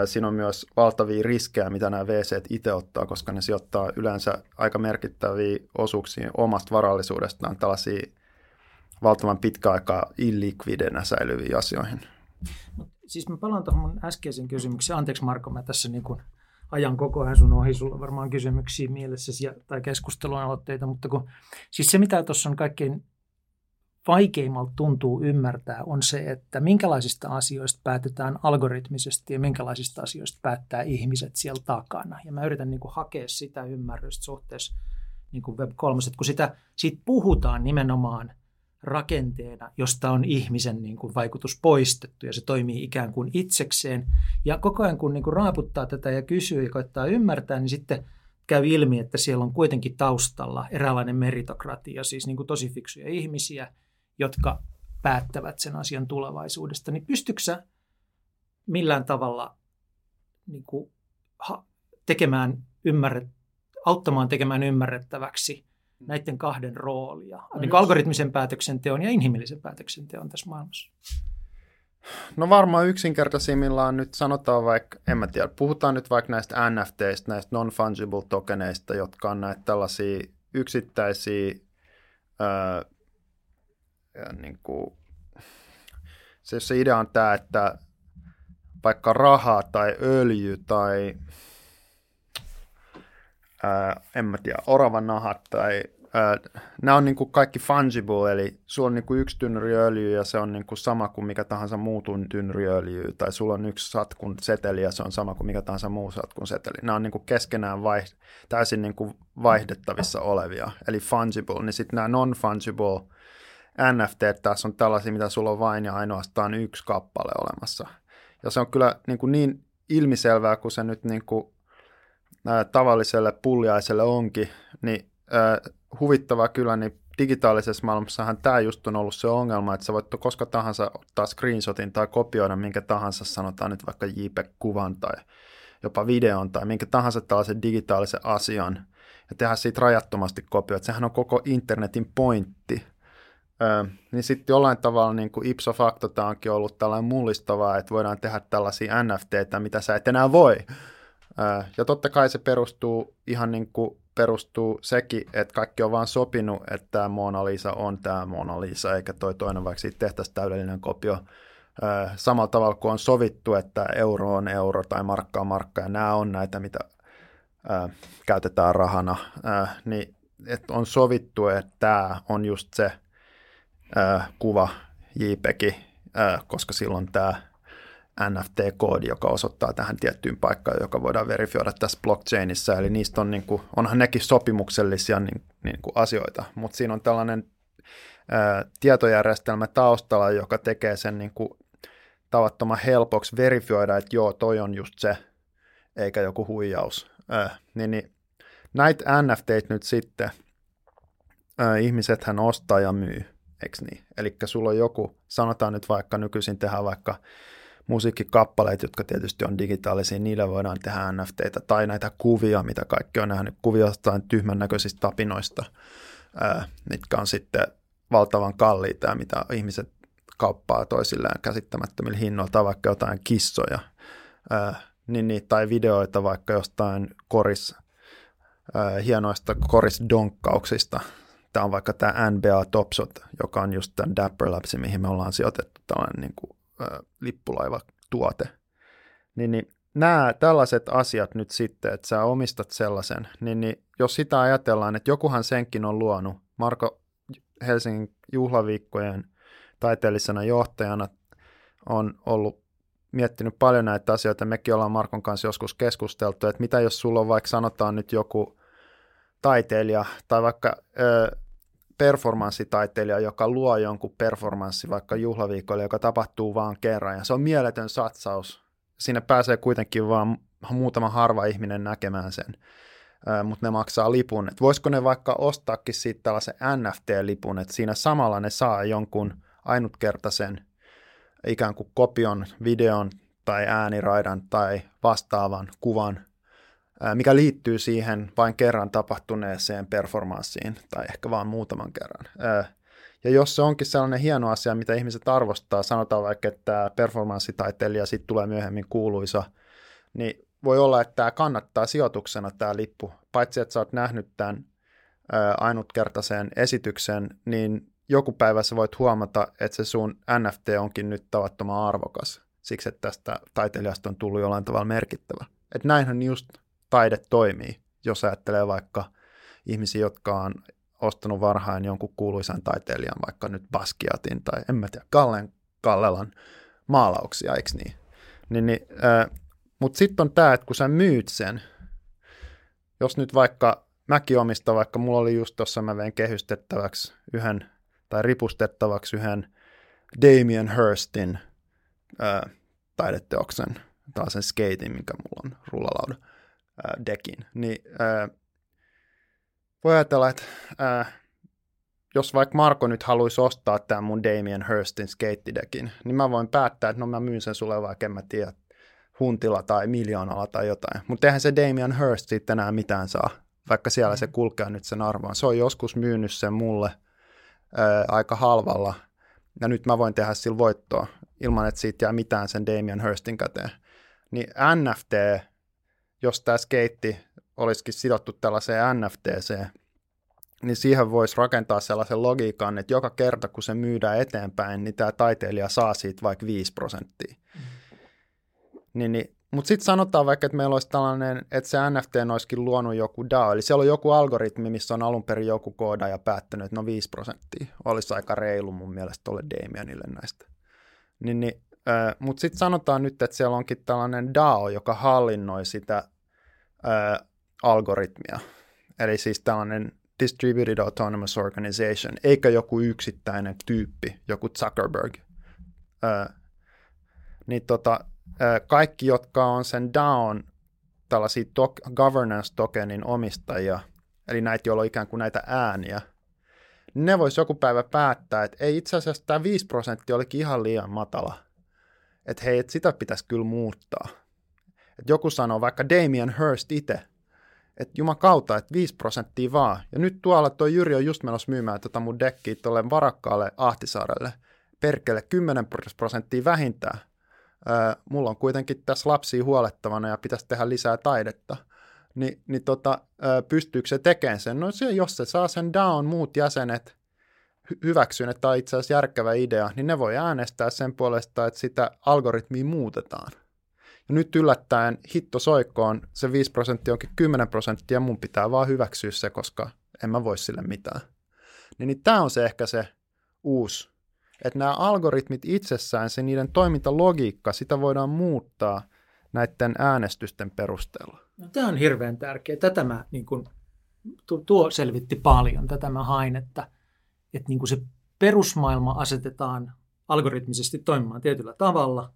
Speaker 1: Siinä on myös valtavia riskejä, mitä nämä VC itse ottaa, koska ne sijoittaa yleensä aika merkittäviä osuuksia omasta varallisuudestaan tällaisiin valtavan pitkä aikaa illikvidenä säilyviin asioihin.
Speaker 4: Siis mä palaan tuohon äskeisen kysymykseen. Anteeksi Marko, mä tässä niin kuin ajan koko ajan sun ohi. Sulla on varmaan kysymyksiä mielessä tai keskustelun aloitteita, mutta kun, siis se mitä tuossa on kaikkein vaikeimmalta tuntuu ymmärtää on se, että minkälaisista asioista päätetään algoritmisesti ja minkälaisista asioista päättää ihmiset siellä takana. Ja mä yritän niin kuin hakea sitä ymmärrystä suhteessa niin kuin Web3, että kun sitä, siitä puhutaan nimenomaan rakenteena, josta on ihmisen niin kuin vaikutus poistettu ja se toimii ikään kuin itsekseen. Ja koko ajan kun niin kuin raaputtaa tätä ja kysyy ja koittaa ymmärtää, niin sitten käy ilmi, että siellä on kuitenkin taustalla eräänlainen meritokratia, siis niin kuin tosi fiksuja ihmisiä – jotka päättävät sen asian tulevaisuudesta, niin pystytkö sä millään tavalla niin kuin, ha, tekemään ymmärret, auttamaan tekemään ymmärrettäväksi näiden kahden roolia, no niin algoritmisen päätöksenteon ja inhimillisen päätöksenteon tässä maailmassa?
Speaker 1: No varmaan yksinkertaisimmillaan nyt sanotaan vaikka, en mä tiedä, puhutaan nyt vaikka näistä NFTistä, näistä non-fungible tokeneista, jotka on näitä tällaisia yksittäisiä ö, niin kuin, se, se idea on tämä, että vaikka raha tai öljy tai ää, en mä tiedä, oravan nahat tai ää, nämä on niin kuin kaikki fungible, eli sulla on niin kuin yksi tynnyriöljy ja se on niin kuin sama kuin mikä tahansa muu tynnyriöljy, tai sulla on yksi satkun seteli ja se on sama kuin mikä tahansa muu satkun seteli. Nämä on niin kuin keskenään vai, täysin niin kuin vaihdettavissa olevia, eli fungible, niin sitten nämä non-fungible NFT tässä on tällaisia, mitä sulla on vain ja ainoastaan yksi kappale olemassa. Ja se on kyllä niin, kuin niin ilmiselvää, kun se nyt niin kuin, ää, tavalliselle pulliaiselle onkin, niin ää, huvittavaa kyllä, niin digitaalisessa maailmassahan tämä just on ollut se ongelma, että sä voit koska tahansa ottaa screenshotin tai kopioida minkä tahansa, sanotaan nyt vaikka JPEG-kuvan tai jopa videon tai minkä tahansa tällaisen digitaalisen asian ja tehdä siitä rajattomasti kopioita. Sehän on koko internetin pointti, Niin sitten jollain tavalla niin kuin ipso facto tämä onkin ollut tällainen mullistavaa, että voidaan tehdä tällaisia NFTitä, mitä sä et enää voi. Ja totta kai se perustuu ihan niin kuin perustuu sekin, että kaikki on vaan sopinut, että tämä Mona Lisa on tämä Mona Lisa, eikä toi toinen, vaikka siitä tehtäisiin täydellinen kopio. Ö, samalla tavalla kuin on sovittu, että euro on euro tai markka on markka, ja nämä on näitä, mitä käytetään rahana, niin että on sovittu, että tämä on just se – ää, kuva JPEG, ää, koska silloin tämä NFT-koodi, joka osoittaa tähän tiettyyn paikkaan, joka voidaan verifioida tässä blockchainissa. Eli niistä on, niin kuin, onhan nekin sopimuksellisia niin, niin kuin asioita, mutta siinä on tällainen ää, tietojärjestelmä taustalla, joka tekee sen niin kuin, tavattoman helpoksi verifioida, että joo, toi on just se, eikä joku huijaus. Ää, niin, niin, näitä NFT nyt sitten ää, ihmisethän ostaa ja myy eikö niin? Eli sulla on joku, sanotaan nyt vaikka nykyisin tehdään vaikka musiikkikappaleet, jotka tietysti on digitaalisia, niillä voidaan tehdä NFTitä, tai näitä kuvia, mitä kaikki on nähnyt, kuvia jostain tyhmän näköisistä tapinoista, ää, mitkä on sitten valtavan kalliita ja mitä ihmiset kauppaa toisilleen käsittämättömillä hinnoilla, tai vaikka jotain kissoja, ää, niin, niin, tai videoita vaikka jostain koris, ää, hienoista korisdonkkauksista, Tämä on vaikka tämä NBA Topsot, joka on just tämän Dapper Labs, mihin me ollaan sijoitettu tällainen niin kuin, ä, lippulaiva-tuote. Niin, niin nämä tällaiset asiat nyt sitten, että sä omistat sellaisen, niin, niin jos sitä ajatellaan, että jokuhan senkin on luonut, Marko Helsingin juhlaviikkojen taiteellisena johtajana on ollut miettinyt paljon näitä asioita. Mekin ollaan Markon kanssa joskus keskusteltu, että mitä jos sulla on vaikka sanotaan nyt joku taiteilija tai vaikka ö, performanssitaiteilija, joka luo jonkun performanssi vaikka juhlaviikolle, joka tapahtuu vaan kerran, ja se on mieletön satsaus. Sinne pääsee kuitenkin vaan muutama harva ihminen näkemään sen, mutta ne maksaa lipun. Et voisiko ne vaikka ostaakin siitä tällaisen NFT-lipun, että siinä samalla ne saa jonkun ainutkertaisen ikään kuin kopion, videon tai ääniraidan tai vastaavan kuvan – mikä liittyy siihen vain kerran tapahtuneeseen performanssiin, tai ehkä vain muutaman kerran. Ja jos se onkin sellainen hieno asia, mitä ihmiset arvostaa, sanotaan vaikka, että performanssitaiteilija sitten tulee myöhemmin kuuluisa niin voi olla, että tämä kannattaa sijoituksena tämä lippu. Paitsi, että sä oot nähnyt tämän ainutkertaisen esityksen, niin joku päivä sä voit huomata, että se sun NFT onkin nyt tavattoman arvokas. Siksi, että tästä taiteilijasta on tullut jollain tavalla merkittävä. Että näinhän just taide toimii, jos ajattelee vaikka ihmisiä, jotka on ostanut varhain jonkun kuuluisan taiteilijan, vaikka nyt Basquiatin tai en mä tiedä, Kallen, Kallelan maalauksia, eikö niin? niin, niin äh, Mutta sitten on tämä, että kun sä myyt sen, jos nyt vaikka mäkin omistan, vaikka mulla oli just tuossa, mä vein kehystettäväksi yhden tai ripustettavaksi yhden Damien Hurstin äh, taideteoksen, taas sen skating, mikä mulla on rullalauda äh, dekin, niin äh, voi ajatella, että äh, jos vaikka Marko nyt haluaisi ostaa tämän mun Damien Hurstin skeittidekin, niin mä voin päättää, että no mä myyn sen sulle vaikka en mä tiedä, huntilla tai miljoonalla tai jotain. Mutta eihän se Damien Hirst sitten enää mitään saa, vaikka siellä se mm. kulkee nyt sen arvoon. Se on joskus myynyt sen mulle ää, aika halvalla, ja nyt mä voin tehdä sillä voittoa, ilman että siitä jää mitään sen Damien Hirstin käteen. Niin NFT, jos tämä skeitti olisikin sidottu tällaiseen NFTC, niin siihen voisi rakentaa sellaisen logiikan, että joka kerta kun se myydään eteenpäin, niin tämä taiteilija saa siitä vaikka 5 prosenttia. Mm. Niin, niin, mutta sitten sanotaan vaikka, että meillä olisi tällainen, että se NFT olisikin luonut joku DAO, eli siellä on joku algoritmi, missä on alun perin joku koodaaja päättänyt, että no 5 prosenttia olisi aika reilu mun mielestä tuolle Damianille näistä. Niin, niin, äh, mutta sitten sanotaan nyt, että siellä onkin tällainen DAO, joka hallinnoi sitä algoritmia. Eli siis tällainen Distributed Autonomous Organization, eikä joku yksittäinen tyyppi, joku Zuckerberg. Äh, niin tota, äh, kaikki, jotka on sen DAOn tällaisia to- governance-tokenin omistajia, eli näitä, joilla on ikään kuin näitä ääniä, ne voisi joku päivä päättää, että ei itse asiassa tämä 5 prosenttia olikin ihan liian matala. Että hei, että sitä pitäisi kyllä muuttaa. Et joku sanoo vaikka Damien Hirst itse, että jumakauta, että 5 prosenttia vaan. Ja nyt tuolla tuo Jyri on just menossa myymään tota mun dekkiä tuolle varakkaalle Ahtisaarelle. Perkele 10 prosenttia vähintään. Öö, mulla on kuitenkin tässä lapsia huolettavana ja pitäisi tehdä lisää taidetta. Ni, niin tota, öö, pystyykö se tekemään sen? No se, jos se saa sen down muut jäsenet hy- hyväksyyn, että tämä on itse asiassa järkevä idea, niin ne voi äänestää sen puolesta, että sitä algoritmia muutetaan. Ja nyt yllättäen hitto soikkoon se 5 prosenttia onkin 10 prosenttia, mun pitää vaan hyväksyä se, koska en mä voi sille mitään. Niin, niin tämä on se ehkä se uusi, että nämä algoritmit itsessään, se niiden toimintalogiikka, sitä voidaan muuttaa näiden äänestysten perusteella.
Speaker 4: No, tämä on hirveän tärkeä. Tätä mä, niin kun, tuo selvitti paljon. Tätä mä hain, että, että niin se perusmaailma asetetaan algoritmisesti toimimaan tietyllä tavalla –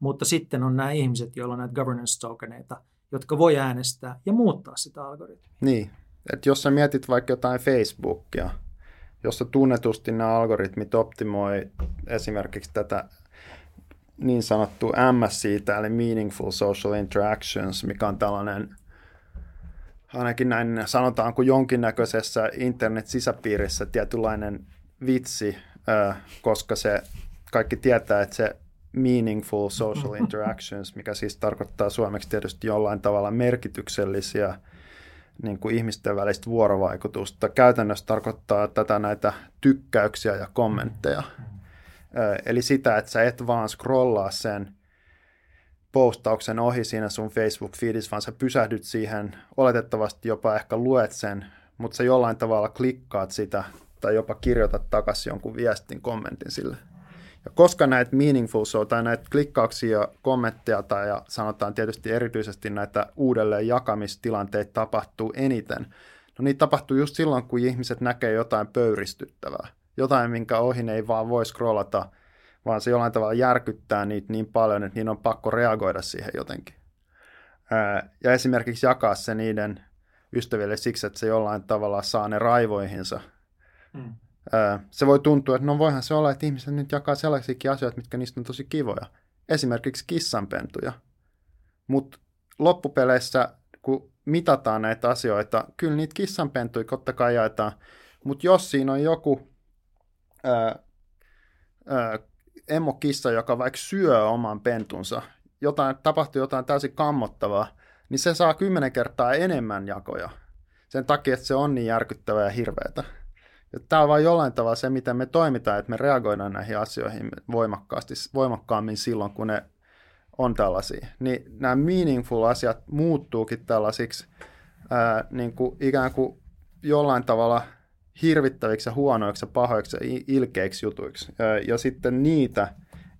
Speaker 4: mutta sitten on nämä ihmiset, joilla on näitä governance tokeneita, jotka voi äänestää ja muuttaa sitä algoritmia.
Speaker 1: Niin, että jos sä mietit vaikka jotain Facebookia, jossa tunnetusti nämä algoritmit optimoi esimerkiksi tätä niin sanottu MSC, eli Meaningful Social Interactions, mikä on tällainen, ainakin näin sanotaan kuin jonkinnäköisessä internet-sisäpiirissä tietynlainen vitsi, koska se kaikki tietää, että se meaningful social interactions, mikä siis tarkoittaa suomeksi tietysti jollain tavalla merkityksellisiä niin kuin ihmisten välistä vuorovaikutusta. Käytännössä tarkoittaa tätä näitä tykkäyksiä ja kommentteja. Eli sitä, että sä et vaan scrollaa sen postauksen ohi siinä sun Facebook-feedissä, vaan sä pysähdyt siihen, oletettavasti jopa ehkä luet sen, mutta sä jollain tavalla klikkaat sitä tai jopa kirjoitat takaisin jonkun viestin, kommentin sille ja koska näitä meaningful show tai näitä klikkauksia ja kommentteja tai ja sanotaan tietysti erityisesti näitä uudelleen jakamistilanteita tapahtuu eniten, no niitä tapahtuu just silloin, kun ihmiset näkee jotain pöyristyttävää. Jotain, minkä ohi ei vaan voi scrollata, vaan se jollain tavalla järkyttää niitä niin paljon, että niin on pakko reagoida siihen jotenkin. Ja esimerkiksi jakaa se niiden ystäville siksi, että se jollain tavalla saa ne raivoihinsa. Mm se voi tuntua, että no voihan se olla, että ihmiset nyt jakaa sellaisiakin asioita, mitkä niistä on tosi kivoja. Esimerkiksi kissanpentuja. Mutta loppupeleissä, kun mitataan näitä asioita, kyllä niitä kissanpentuja totta kai jaetaan, mutta jos siinä on joku ää, ää, emokissa, joka vaikka syö oman pentunsa, jotain, tapahtuu jotain täysin kammottavaa, niin se saa kymmenen kertaa enemmän jakoja sen takia, että se on niin järkyttävää ja hirveätä. Ja tämä on vain jollain tavalla se, miten me toimitaan, että me reagoidaan näihin asioihin voimakkaasti, voimakkaammin silloin, kun ne on tällaisia. Niin nämä meaningful asiat muuttuukin tällaisiksi ää, niin kuin ikään kuin jollain tavalla hirvittäviksi ja huonoiksi ja pahoiksi ja ilkeiksi jutuiksi. Ää, ja sitten niitä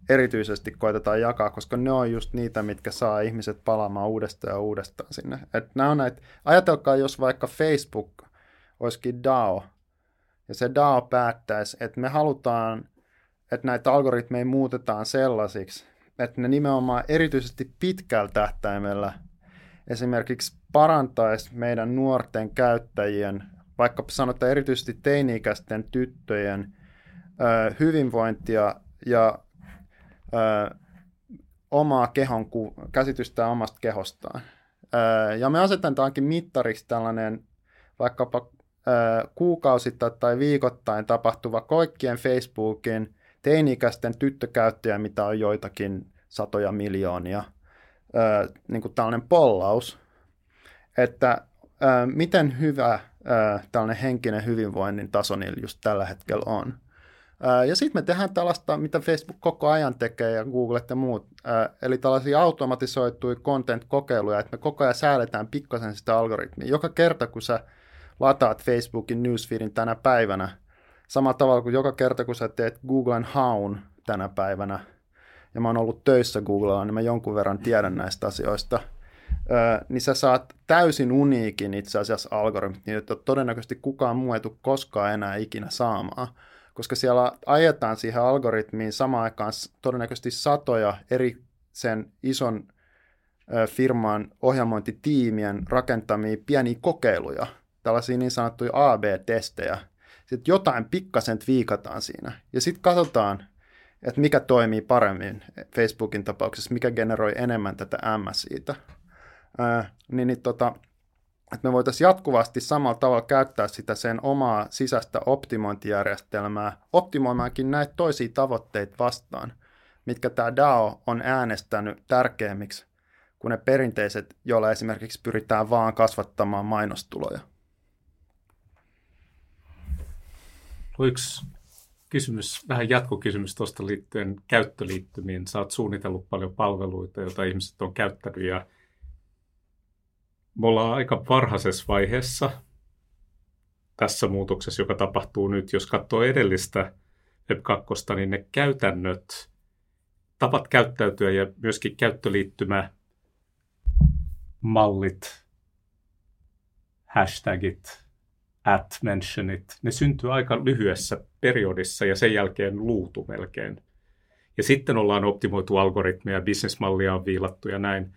Speaker 1: erityisesti koitetaan jakaa, koska ne on just niitä, mitkä saa ihmiset palaamaan uudestaan ja uudestaan sinne. Et nämä on näitä, ajatelkaa, jos vaikka Facebook olisikin DAO, ja se DAO päättäisi, että me halutaan, että näitä algoritmeja muutetaan sellaisiksi, että ne nimenomaan erityisesti pitkällä tähtäimellä esimerkiksi parantaisi meidän nuorten käyttäjien, vaikka sanotaan erityisesti teini-ikäisten tyttöjen hyvinvointia ja ö, omaa kehon ku, käsitystä omasta kehostaan. Ö, ja me asetetaankin mittariksi tällainen vaikkapa kuukausittain tai viikoittain tapahtuva kaikkien Facebookin teini-ikäisten tyttökäyttäjä, mitä on joitakin satoja miljoonia, niin kuin tällainen pollaus, että miten hyvä tällainen henkinen hyvinvoinnin taso niillä just tällä hetkellä on. Ja sitten me tehdään tällaista, mitä Facebook koko ajan tekee ja Google ja muut, eli tällaisia automatisoituja content-kokeiluja, että me koko ajan säädetään pikkasen sitä algoritmia. Joka kerta, kun sä lataat Facebookin newsfeedin tänä päivänä, samalla tavalla kuin joka kerta, kun sä teet Googlen haun tänä päivänä, ja mä oon ollut töissä Googlella, niin mä jonkun verran tiedän näistä asioista, niin sä saat täysin uniikin itse asiassa algoritmit, niin että todennäköisesti kukaan muu ei tule koskaan enää ikinä saamaan koska siellä ajetaan siihen algoritmiin samaan aikaan todennäköisesti satoja eri sen ison firman ohjelmointitiimien rakentamia pieniä kokeiluja, tällaisia niin sanottuja AB-testejä. Sitten jotain pikkasen viikataan siinä. Ja sitten katsotaan, että mikä toimii paremmin Facebookin tapauksessa, mikä generoi enemmän tätä MSItä. Ää, niin, niin tota, että me voitaisiin jatkuvasti samalla tavalla käyttää sitä sen omaa sisäistä optimointijärjestelmää optimoimaankin näitä toisia tavoitteita vastaan, mitkä tämä DAO on äänestänyt tärkeimmiksi kuin ne perinteiset, joilla esimerkiksi pyritään vaan kasvattamaan mainostuloja.
Speaker 3: Yksi kysymys, vähän jatkokysymys tuosta liittyen käyttöliittymiin. Sä oot suunnitellut paljon palveluita, joita ihmiset on käyttänyt ja me ollaan aika varhaisessa vaiheessa tässä muutoksessa, joka tapahtuu nyt. Jos katsoo edellistä Web 2, niin ne käytännöt, tapat käyttäytyä ja myöskin käyttöliittymä mallit, hashtagit, at mentionit, ne syntyy aika lyhyessä periodissa ja sen jälkeen luutu melkein. Ja sitten ollaan optimoitu algoritmeja, bisnesmallia on viilattu ja näin.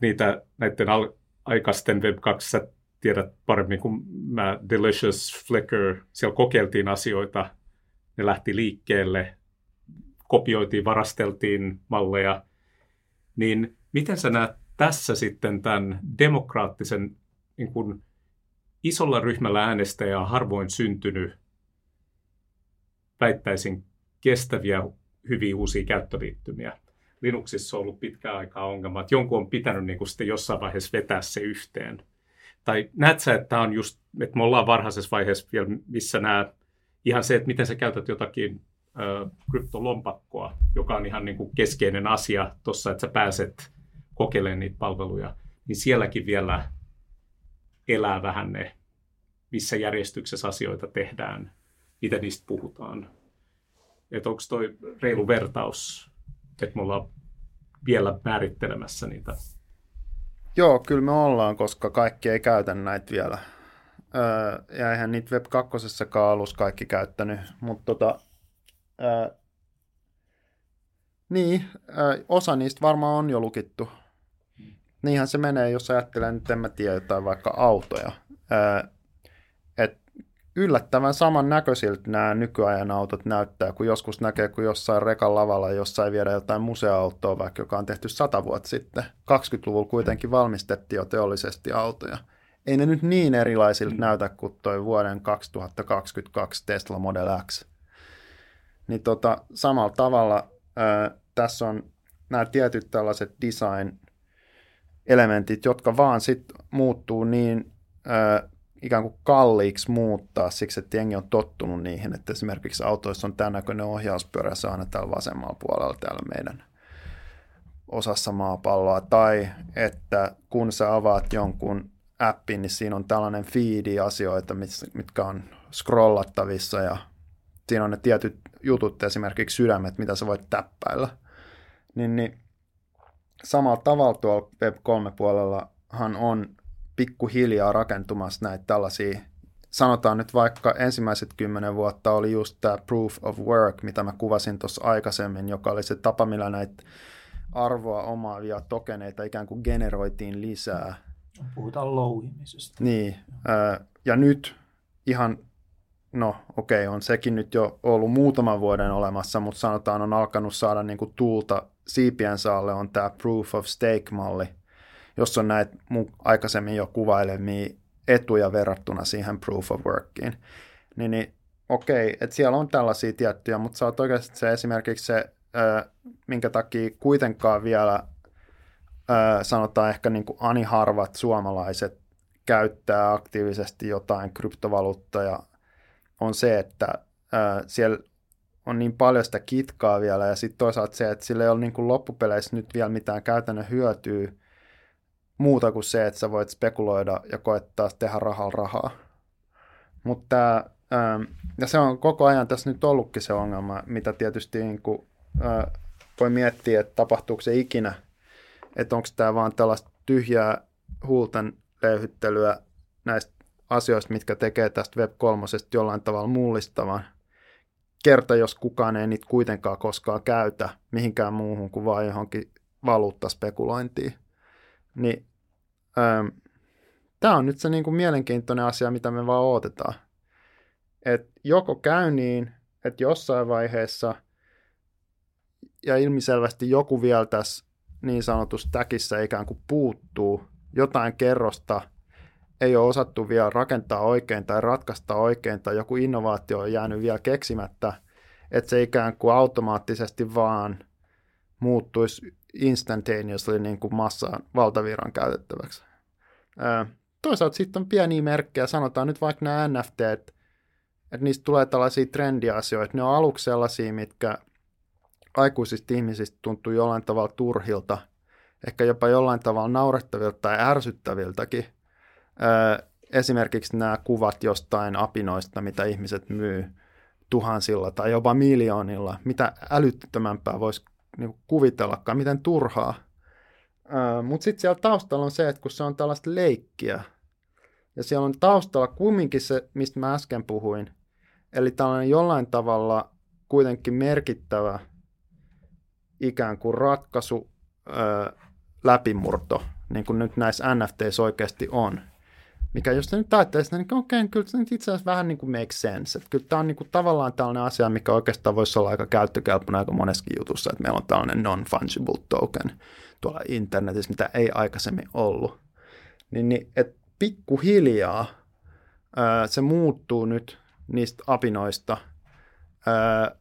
Speaker 3: Niitä näiden al- aikaisten Web 2 sä tiedät paremmin kuin mä, Delicious Flickr, siellä kokeiltiin asioita, ne lähti liikkeelle, kopioitiin, varasteltiin malleja, niin miten sä näet tässä sitten tämän demokraattisen niin kuin isolla ryhmällä äänestäjää harvoin syntynyt, väittäisin, kestäviä hyviä uusia käyttöliittymiä. Linuxissa on ollut pitkään aikaa ongelma, että jonkun on pitänyt niin kuin sitten jossain vaiheessa vetää se yhteen. Tai näet sä, että on just, että me ollaan varhaisessa vaiheessa vielä, missä nämä, ihan se, että miten sä käytät jotakin ö, kryptolompakkoa, joka on ihan niin kuin keskeinen asia tuossa, että sä pääset kokeilemaan niitä palveluja, niin sielläkin vielä elää vähän ne, missä järjestyksessä asioita tehdään, miten niistä puhutaan. Että onko toi reilu vertaus että me ollaan vielä määrittelemässä niitä.
Speaker 1: Joo, kyllä me ollaan, koska kaikki ei käytä näitä vielä. Öö, ja eihän niitä Web 2 alus kaikki käyttänyt, mutta tota, öö, niin, öö, osa niistä varmaan on jo lukittu. Niinhän se menee, jos ajattelee nyt, en mä tiedä, jotain vaikka autoja. Öö, yllättävän saman näköisiltä nämä nykyajan autot näyttää, kun joskus näkee, kun jossain rekan lavalla jossain viedä jotain museoautoa, vaikka joka on tehty sata vuotta sitten. 20-luvulla kuitenkin valmistettiin jo teollisesti autoja. Ei ne nyt niin erilaisilta näytä kuin tuo vuoden 2022 Tesla Model X. Niin tota, samalla tavalla ää, tässä on nämä tietyt tällaiset design-elementit, jotka vaan sitten muuttuu niin ö, ikään kuin kalliiksi muuttaa siksi, että jengi on tottunut niihin, että esimerkiksi autoissa on tämän näköinen ohjauspyörä aina täällä vasemmalla puolella täällä meidän osassa maapalloa, tai että kun sä avaat jonkun appin, niin siinä on tällainen feedi asioita, mitkä on scrollattavissa ja siinä on ne tietyt jutut, esimerkiksi sydämet, mitä sä voit täppäillä. Niin, niin samalla tavalla tuolla Web3-puolellahan on pikkuhiljaa rakentumassa näitä tällaisia, sanotaan nyt vaikka ensimmäiset kymmenen vuotta oli just tämä proof of work, mitä mä kuvasin tuossa aikaisemmin, joka oli se tapa, millä näitä arvoa omaavia tokeneita ikään kuin generoitiin lisää.
Speaker 4: Puhutaan louhimisesta.
Speaker 1: Niin, ja nyt ihan, no okei, okay, on sekin nyt jo ollut muutaman vuoden olemassa, mutta sanotaan on alkanut saada niin kuin tuulta siipien saalle on tämä proof of stake-malli, jossa on näitä aikaisemmin jo kuvailemia etuja verrattuna siihen proof of workiin. Niin, niin okei, että siellä on tällaisia tiettyjä, mutta sä oot oikeasti se esimerkiksi se, minkä takia kuitenkaan vielä sanotaan ehkä niin kuin aniharvat suomalaiset käyttää aktiivisesti jotain kryptovaluuttoja, on se, että siellä on niin paljon sitä kitkaa vielä ja sitten toisaalta se, että sillä ei ole niin kuin loppupeleissä nyt vielä mitään käytännön hyötyä muuta kuin se, että sä voit spekuloida ja koettaa tehdä rahalla rahaa. Mutta ähm, ja se on koko ajan tässä nyt ollutkin se ongelma, mitä tietysti niin kuin, äh, voi miettiä, että tapahtuuko se ikinä, että onko tämä vaan tällaista tyhjää huulten löyhyttelyä näistä asioista, mitkä tekee tästä Web 3 jollain tavalla mullistavan. Kerta, jos kukaan ei niitä kuitenkaan koskaan käytä mihinkään muuhun kuin vain johonkin valuuttaspekulointiin niin ähm, tämä on nyt se niin kuin mielenkiintoinen asia, mitä me vaan odotetaan. Et joko käy niin, että jossain vaiheessa, ja ilmiselvästi joku vielä tässä niin sanotussa täkissä ikään kuin puuttuu, jotain kerrosta ei ole osattu vielä rakentaa oikein tai ratkaista oikein, tai joku innovaatio on jäänyt vielä keksimättä, että se ikään kuin automaattisesti vaan muuttuisi instantaneously niin kuin massaan valtavirran käytettäväksi. Toisaalta sitten on pieniä merkkejä, sanotaan nyt vaikka nämä NFT, että niistä tulee tällaisia trendiasioita. Ne on aluksi sellaisia, mitkä aikuisista ihmisistä tuntuu jollain tavalla turhilta, ehkä jopa jollain tavalla naurettavilta tai ärsyttäviltäkin. Esimerkiksi nämä kuvat jostain apinoista, mitä ihmiset myy tuhansilla tai jopa miljoonilla. Mitä älyttömämpää voisi niin kuvitellakaan, miten turhaa. Mutta sitten siellä taustalla on se, että kun se on tällaista leikkiä, ja siellä on taustalla kumminkin se, mistä mä äsken puhuin, eli tällainen jollain tavalla kuitenkin merkittävä ikään kuin ratkaisu, ää, läpimurto, niin kuin nyt näissä NFTissä oikeasti on – mikä jos nyt ajattelee niin okei, okay, kyllä se nyt itse asiassa vähän niin kuin make sense. Että kyllä tämä on niin kuin tavallaan tällainen asia, mikä oikeastaan voisi olla aika käyttökelpoinen aika moneskin jutussa, että meillä on tällainen non-fungible token tuolla internetissä, mitä ei aikaisemmin ollut. Niin, niin että pikkuhiljaa ää, se muuttuu nyt niistä apinoista ää,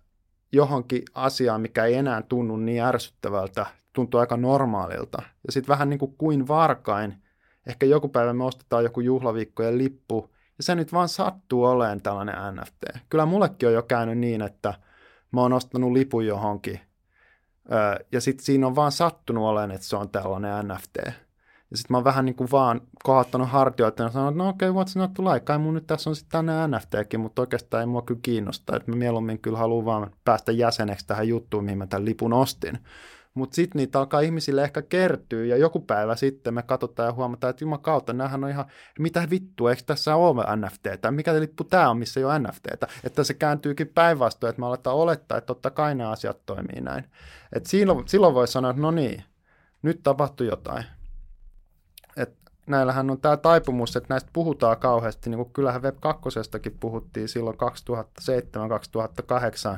Speaker 1: johonkin asiaan, mikä ei enää tunnu niin ärsyttävältä, tuntuu aika normaalilta. Ja sitten vähän niin kuin kuin varkain – ehkä joku päivä me ostetaan joku juhlaviikkojen lippu, ja se nyt vaan sattuu olemaan tällainen NFT. Kyllä mullekin on jo käynyt niin, että mä oon ostanut lipun johonkin, ja sitten siinä on vaan sattunut olemaan, että se on tällainen NFT. Ja sitten mä oon vähän niin kuin vaan kohottanut hartioita ja sanonut, että no okei, okay, what's not to like, kai mun nyt tässä on sitten tänne NFTkin, mutta oikeastaan ei mua kyllä kiinnosta, että mä mieluummin kyllä haluan vaan päästä jäseneksi tähän juttuun, mihin mä tämän lipun ostin. Mutta sitten niitä alkaa ihmisille ehkä kertyä ja joku päivä sitten me katsotaan ja huomataan, että juman kautta, näähän on ihan, mitä vittua, eikö tässä ole tai mikä lippu tämä on, missä ei ole NFT, että se kääntyykin päinvastoin, että me aletaan olettaa, että totta kai nämä asiat toimii näin. Et silloin, silloin voi sanoa, että no niin, nyt tapahtui jotain. Et näillähän on tämä taipumus, että näistä puhutaan kauheasti, niin kuin kyllähän Web 2 puhuttiin silloin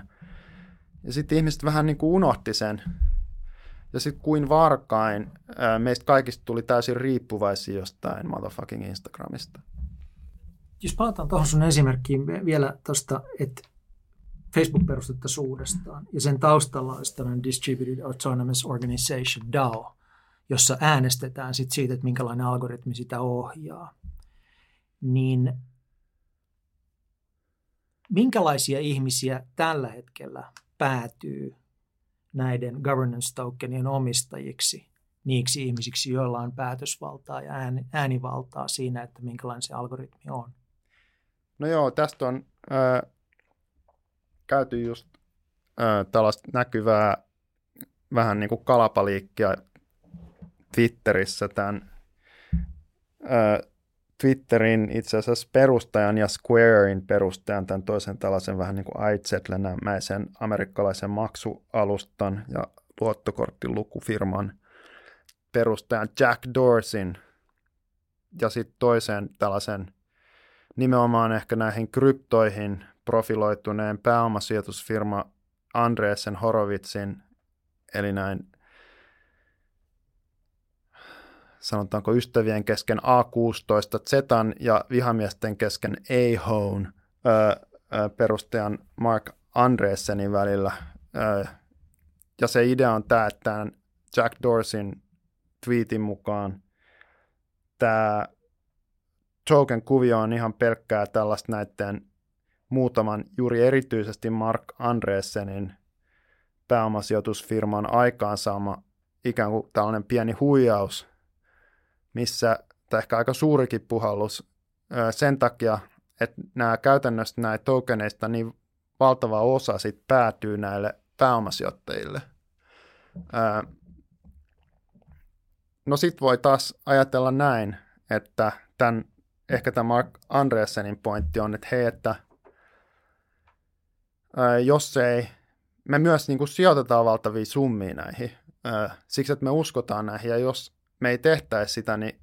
Speaker 1: 2007-2008, ja sitten ihmiset vähän niin kuin unohti sen, ja sitten kuin varkain meistä kaikista tuli täysin riippuvaisia jostain motherfucking Instagramista.
Speaker 4: Jos palataan tuohon sun esimerkkiin vielä tuosta, että Facebook-perustettaisuudestaan. Ja sen taustalla olisi tällainen Distributed Autonomous Organization, DAO, jossa äänestetään sit siitä, että minkälainen algoritmi sitä ohjaa. Niin minkälaisia ihmisiä tällä hetkellä päätyy näiden governance tokenien omistajiksi, niiksi ihmisiksi, joilla on päätösvaltaa ja äänivaltaa siinä, että minkälainen se algoritmi on?
Speaker 1: No joo, tästä on äh, käyty just äh, tällaista näkyvää vähän niin kuin kalapaliikkia Twitterissä tämän Twitterin itse asiassa perustajan ja Squarein perustajan, tämän toisen tällaisen vähän niin kuin Aitsetlenämäisen amerikkalaisen maksualustan ja luottokorttilukufirman perustajan Jack Dorsin ja sitten toisen tällaisen nimenomaan ehkä näihin kryptoihin profiloituneen pääomasijoitusfirma Andreessen Horovitsin, eli näin sanotaanko ystävien kesken A16 Zetan ja vihamiesten kesken AHON perustajan Mark Andreessenin välillä. Ö, ja se idea on tämä, että Jack Dorsin tweetin mukaan tämä token-kuvio on ihan pelkkää tällaista näiden muutaman juuri erityisesti Mark Andreessenin pääomasijoitusfirman aikaansaama ikään kuin tällainen pieni huijaus, missä, tai ehkä aika suurikin puhallus, sen takia, että nämä käytännössä näitä tokeneista niin valtava osa sit päätyy näille pääomasijoittajille. No sit voi taas ajatella näin, että tämän, ehkä tämä Mark Andreessenin pointti on, että hei, että jos ei, me myös niin kuin sijoitetaan valtavia summia näihin, siksi että me uskotaan näihin, ja jos me ei tehtäisi sitä, niin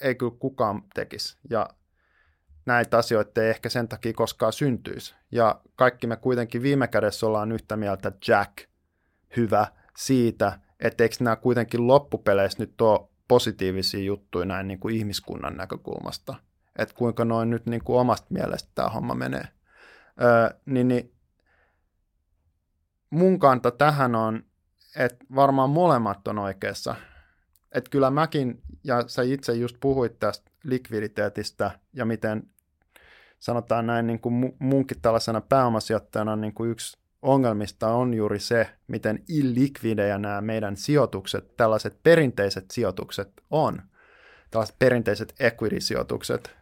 Speaker 1: ei kyllä kukaan tekisi. Ja näitä asioita ei ehkä sen takia koskaan syntyisi. Ja kaikki me kuitenkin viime kädessä ollaan yhtä mieltä, Jack, hyvä siitä, että eikö nämä kuitenkin loppupeleissä nyt ole positiivisia juttuja näin niin kuin ihmiskunnan näkökulmasta. Että kuinka noin nyt niin kuin omasta mielestä tämä homma menee. Öö, niin, niin mun kanta tähän on, että varmaan molemmat on oikeassa. Että kyllä mäkin, ja sä itse just puhuit tästä likviditeetistä ja miten sanotaan näin niin kuin munkin tällaisena pääomasijoittajana niin kuin yksi ongelmista on juuri se, miten illikvidejä nämä meidän sijoitukset, tällaiset perinteiset sijoitukset on. Tällaiset perinteiset equity-sijoitukset.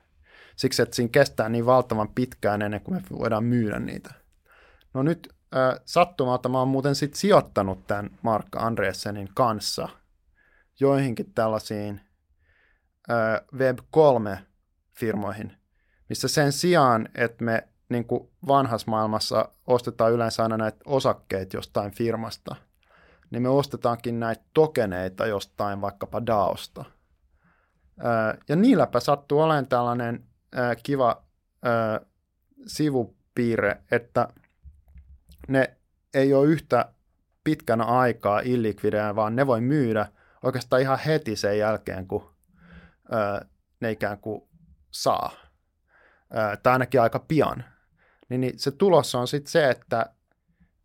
Speaker 1: Siksi, että siinä kestää niin valtavan pitkään ennen kuin me voidaan myydä niitä. No nyt äh, sattumalta mä oon muuten sitten sijoittanut tämän Mark Andreessenin kanssa joihinkin tällaisiin äh, Web3-firmoihin, missä sen sijaan, että me niin kuin vanhassa maailmassa ostetaan yleensä aina näitä osakkeita jostain firmasta, niin me ostetaankin näitä tokeneita jostain vaikkapa DAOsta. Ja niilläpä sattuu olemaan tällainen kiva sivupiirre, että ne ei ole yhtä pitkän aikaa illikvidejä, vaan ne voi myydä oikeastaan ihan heti sen jälkeen, kun ne ikään kuin saa. Tai ainakin aika pian niin, niin se tulos on sitten se, että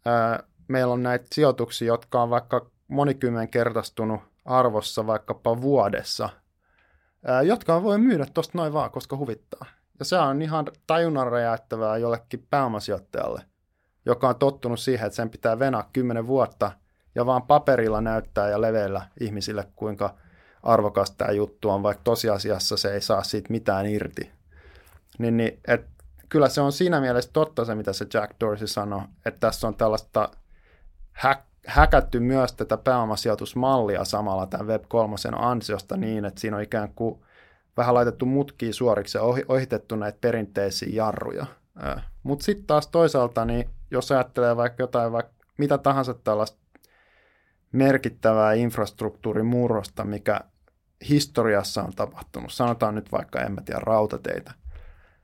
Speaker 1: ää, meillä on näitä sijoituksia, jotka on vaikka monikymmenkertaistunut arvossa vaikkapa vuodessa, ää, jotka voi myydä tuosta noin vaan, koska huvittaa. Ja se on ihan tajunnan räjäyttävää jollekin pääomasijoittajalle, joka on tottunut siihen, että sen pitää venaa kymmenen vuotta ja vaan paperilla näyttää ja leveillä ihmisille, kuinka arvokas tämä juttu on, vaikka tosiasiassa se ei saa siitä mitään irti. Niin, niin et kyllä se on siinä mielessä totta se, mitä se Jack Dorsey sanoi, että tässä on tällaista hä- häkätty myös tätä pääomasijoitusmallia samalla tämän Web3 ansiosta niin, että siinä on ikään kuin vähän laitettu mutkiin suoriksi ja ohitettu näitä perinteisiä jarruja. Mutta sitten taas toisaalta, niin jos ajattelee vaikka jotain, vaikka mitä tahansa tällaista merkittävää infrastruktuurimurrosta, mikä historiassa on tapahtunut, sanotaan nyt vaikka, en mä tiedä, rautateitä –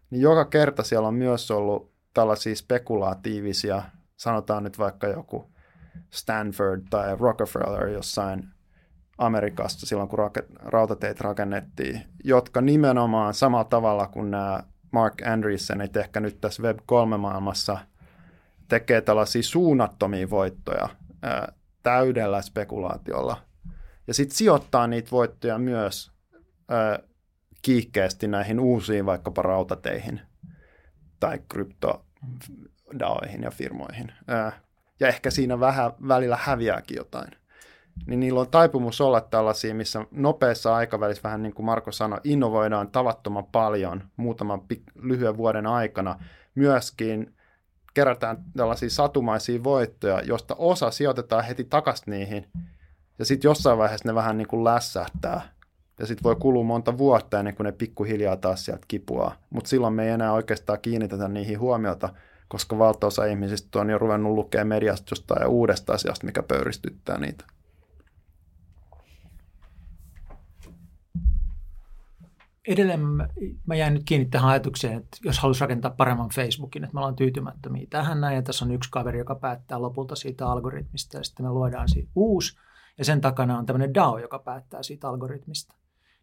Speaker 1: niin joka kerta siellä on myös ollut tällaisia spekulatiivisia, sanotaan nyt vaikka joku Stanford tai Rockefeller jossain Amerikassa silloin, kun rautateet rakennettiin, jotka nimenomaan samalla tavalla kuin nämä Mark Andreessenit ehkä nyt tässä Web3-maailmassa tekee tällaisia suunnattomia voittoja täydellä spekulaatiolla. Ja sitten sijoittaa niitä voittoja myös ää, kiihkeästi näihin uusiin vaikkapa rautateihin tai kryptodaoihin ja firmoihin. Ää, ja ehkä siinä vähän välillä häviääkin jotain. Niin niillä on taipumus olla tällaisia, missä nopeassa aikavälissä, vähän niin kuin Marko sanoi, innovoidaan tavattoman paljon muutaman lyhyen vuoden aikana. Myöskin kerätään tällaisia satumaisia voittoja, josta osa sijoitetaan heti takaisin niihin, ja sitten jossain vaiheessa ne vähän niin kuin lässähtää. Ja sitten voi kulua monta vuotta ennen kuin ne pikkuhiljaa taas sieltä kipuaa. Mutta silloin me ei enää oikeastaan kiinnitetä niihin huomiota, koska valtaosa ihmisistä on jo ruvennut lukemaan mediasta jostain uudesta asiasta, mikä pöyristyttää niitä.
Speaker 4: Edelleen mä, mä jäin nyt kiinni tähän ajatukseen, että jos haluaisi rakentaa paremman Facebookin, että me ollaan tyytymättömiä tähän näin, ja tässä on yksi kaveri, joka päättää lopulta siitä algoritmista, ja sitten me luodaan siitä uusi, ja sen takana on tämmöinen DAO, joka päättää siitä algoritmista.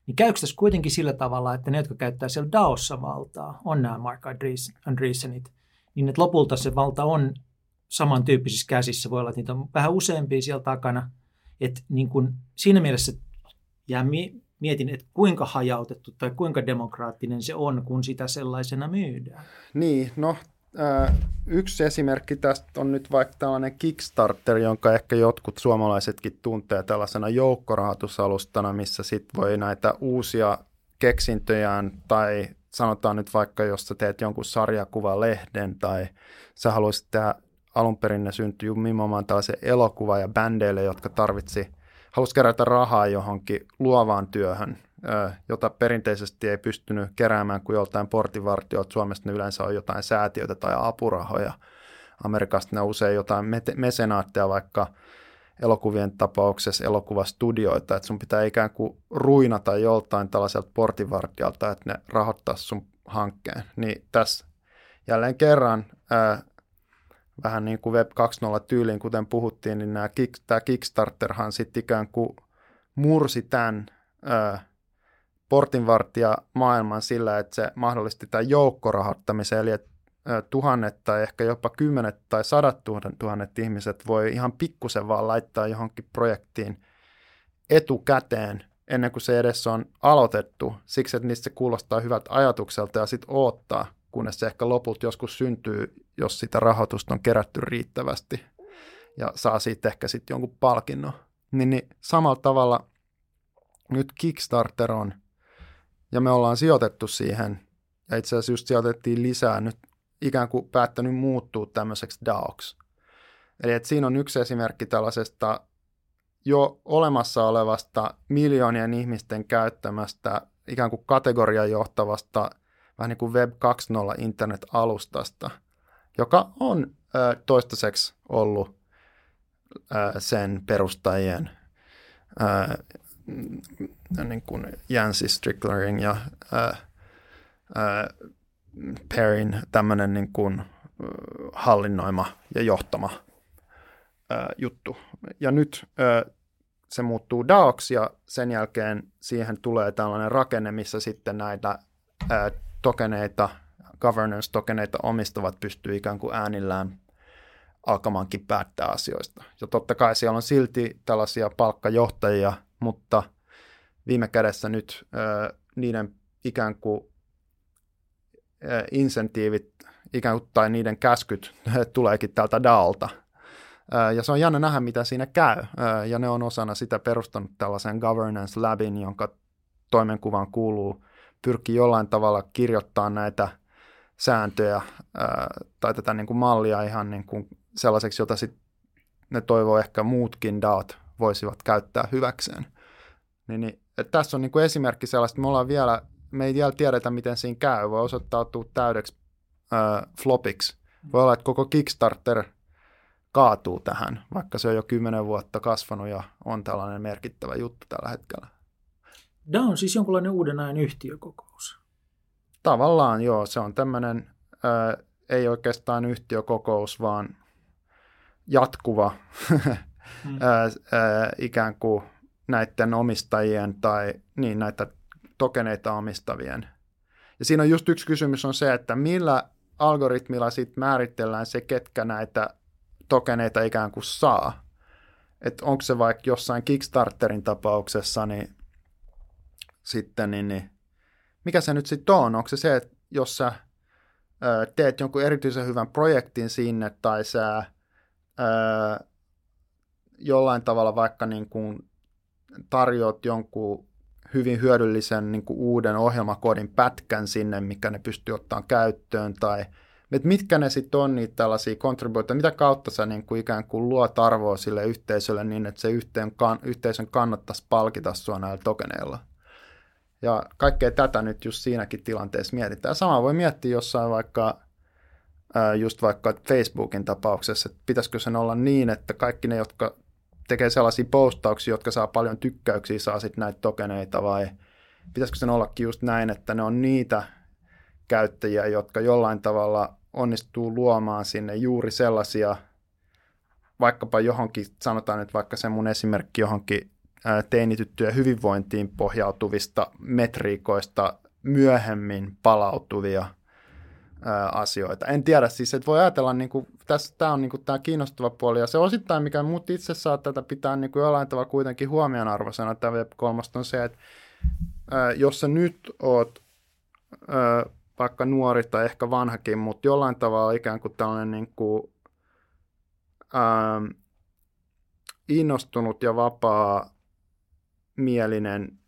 Speaker 4: Niin käykö tässä kuitenkin sillä tavalla, että ne, jotka käyttää siellä DAOssa valtaa, on nämä Mark Andreessenit, niin että lopulta se valta on samantyyppisissä käsissä, voi olla, että niitä on vähän useampia siellä takana, että niin kuin siinä mielessä jää mietin, että kuinka hajautettu tai kuinka demokraattinen se on, kun sitä sellaisena myydään.
Speaker 1: Niin, no yksi esimerkki tästä on nyt vaikka tällainen Kickstarter, jonka ehkä jotkut suomalaisetkin tuntee tällaisena joukkorahoitusalustana, missä sitten voi näitä uusia keksintöjään tai sanotaan nyt vaikka, jos sä teet jonkun sarjakuvalehden tai sä haluaisit tehdä alun perin ne syntyi nimenomaan tällaisen elokuva ja bändeille, jotka tarvitsi – halusi kerätä rahaa johonkin luovaan työhön, jota perinteisesti ei pystynyt keräämään kuin joltain portinvartijoilta. Suomesta ne yleensä on jotain säätiöitä tai apurahoja. Amerikasta ne on usein jotain mesenaatteja, vaikka elokuvien tapauksessa elokuvastudioita, että sun pitää ikään kuin ruinata joltain tällaiselta portinvartijalta, että ne rahoittaa sun hankkeen. Niin tässä jälleen kerran vähän niin kuin Web 2.0 tyyliin, kuten puhuttiin, niin nämä, tämä Kickstarterhan sitten ikään kuin mursi tämän ö, portinvartija maailman sillä, että se mahdollisti tämän joukkorahoittamisen, eli että tuhannet tai ehkä jopa kymmenet tai sadat tuhannet ihmiset voi ihan pikkusen vaan laittaa johonkin projektiin etukäteen ennen kuin se edes on aloitettu, siksi että niistä se kuulostaa hyvät ajatukselta ja sitten odottaa, kunnes se ehkä lopulta joskus syntyy jos sitä rahoitusta on kerätty riittävästi ja saa siitä ehkä sitten jonkun palkinnon. Niin, niin samalla tavalla nyt Kickstarter on, ja me ollaan sijoitettu siihen, ja itse asiassa just sijoitettiin lisää nyt ikään kuin päättänyt muuttua tämmöiseksi DAOksi. Eli että siinä on yksi esimerkki tällaisesta jo olemassa olevasta miljoonien ihmisten käyttämästä ikään kuin kategorian johtavasta vähän niin kuin Web 2.0 internet-alustasta – joka on toistaiseksi ollut sen perustajien ö, niin kuin Jansi Stricklerin ja ö, Perin tämmöinen niin kuin hallinnoima ja johtama juttu. Ja nyt se muuttuu DAOksi ja sen jälkeen siihen tulee tällainen rakenne, missä sitten näitä tokeneita governance-tokeneita omistavat pystyy ikään kuin äänillään alkamaankin päättää asioista. Ja totta kai siellä on silti tällaisia palkkajohtajia, mutta viime kädessä nyt ö, niiden ikään kuin ö, insentiivit ikään kuin, tai niiden käskyt tuleekin täältä DAOlta. Ja se on jännä nähdä, mitä siinä käy. Ja ne on osana sitä perustanut tällaisen governance labin, jonka toimenkuvan kuuluu pyrkii jollain tavalla kirjoittaa näitä – sääntöjä ää, tai tätä niin kuin mallia ihan niin kuin sellaiseksi, jota sit ne toivoo ehkä muutkin DAOt voisivat käyttää hyväkseen. Niin, niin, tässä on niin kuin esimerkki sellaista, me ollaan vielä, me ei vielä tiedetä, miten siinä käy, voi osoittautua täydeksi ää, flopiksi. Voi olla, että koko Kickstarter kaatuu tähän, vaikka se on jo kymmenen vuotta kasvanut ja on tällainen merkittävä juttu tällä hetkellä.
Speaker 4: DAO on siis jonkinlainen uuden ajan yhtiökokous.
Speaker 1: Tavallaan joo, se on tämmöinen, ää, ei oikeastaan yhtiökokous, vaan jatkuva mm. ää, ää, ikään kuin näiden omistajien tai niin näitä tokeneita omistavien. Ja siinä on just yksi kysymys on se, että millä algoritmilla sitten määritellään se, ketkä näitä tokeneita ikään kuin saa. Että onko se vaikka jossain Kickstarterin tapauksessa, niin sitten, niin, niin mikä se nyt sitten on? Onko se se, että jos sä ö, teet jonkun erityisen hyvän projektin sinne tai sä ö, jollain tavalla vaikka niin kuin tarjoat jonkun hyvin hyödyllisen niin kuin uuden ohjelmakoodin pätkän sinne, mikä ne pystyy ottamaan käyttöön, tai että mitkä ne sitten on niitä tällaisia kontribuoita, mitä kautta sä niin kuin ikään kuin luot arvoa sille yhteisölle niin, että se yhteen, kan, yhteisön kannattaisi palkita sua näillä tokeneilla. Ja kaikkea tätä nyt just siinäkin tilanteessa mietitään. Sama voi miettiä jossain vaikka, just vaikka Facebookin tapauksessa, että pitäisikö sen olla niin, että kaikki ne, jotka tekee sellaisia postauksia, jotka saa paljon tykkäyksiä, saa sitten näitä tokeneita vai pitäisikö sen ollakin just näin, että ne on niitä käyttäjiä, jotka jollain tavalla onnistuu luomaan sinne juuri sellaisia, vaikkapa johonkin, sanotaan nyt vaikka se mun esimerkki johonkin teinityttyjen hyvinvointiin pohjautuvista metriikoista myöhemmin palautuvia – asioita. En tiedä siis, että voi ajatella, niin kuin, tässä tämä on niin kuin, tämä kiinnostava puoli, ja se osittain, mikä mut itse saa tätä pitää niin kuin jollain tavalla kuitenkin huomionarvoisena, tämä Web3 on se, että ää, jos sä nyt oot ää, vaikka nuori tai ehkä vanhakin, mutta jollain tavalla ikään kuin tällainen niin kuin, ää, innostunut ja vapaa mielinen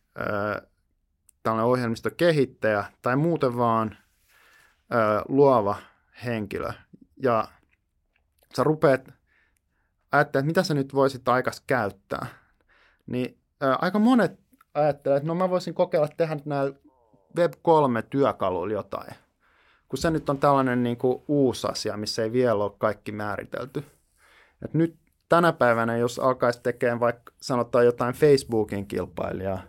Speaker 1: tällainen ohjelmistokehittäjä tai muuten vaan – ö, luova henkilö ja sä rupeat ajattelemaan, että mitä sä nyt voisit aikas käyttää, niin ö, aika monet ajattelee, että no mä voisin kokeilla tehdä näillä Web3-työkaluilla jotain. Kun se nyt on tällainen niin kuin uusi asia, missä ei vielä ole kaikki määritelty. Et nyt tänä päivänä, jos alkaisi tekemään vaikka sanotaan jotain Facebookin kilpailijaa,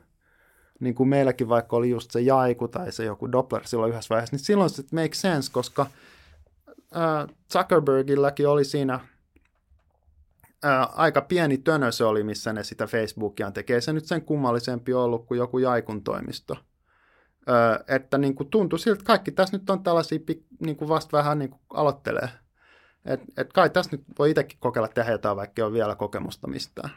Speaker 1: niin kuin meilläkin vaikka oli just se Jaiku tai se joku Doppler silloin yhdessä vaiheessa, niin silloin se make sense, koska äh, Zuckerbergilläkin oli siinä äh, aika pieni tönö se oli, missä ne sitä Facebookia tekee. Se nyt sen kummallisempi ollut kuin joku Jaikun toimisto. Äh, että niin kuin tuntui siltä, että kaikki tässä nyt on tällaisia niin kuin vasta vähän niin kuin aloittelee. Et, et kai tässä nyt voi itsekin kokeilla tehdä jotain, vaikka ole vielä kokemusta mistään.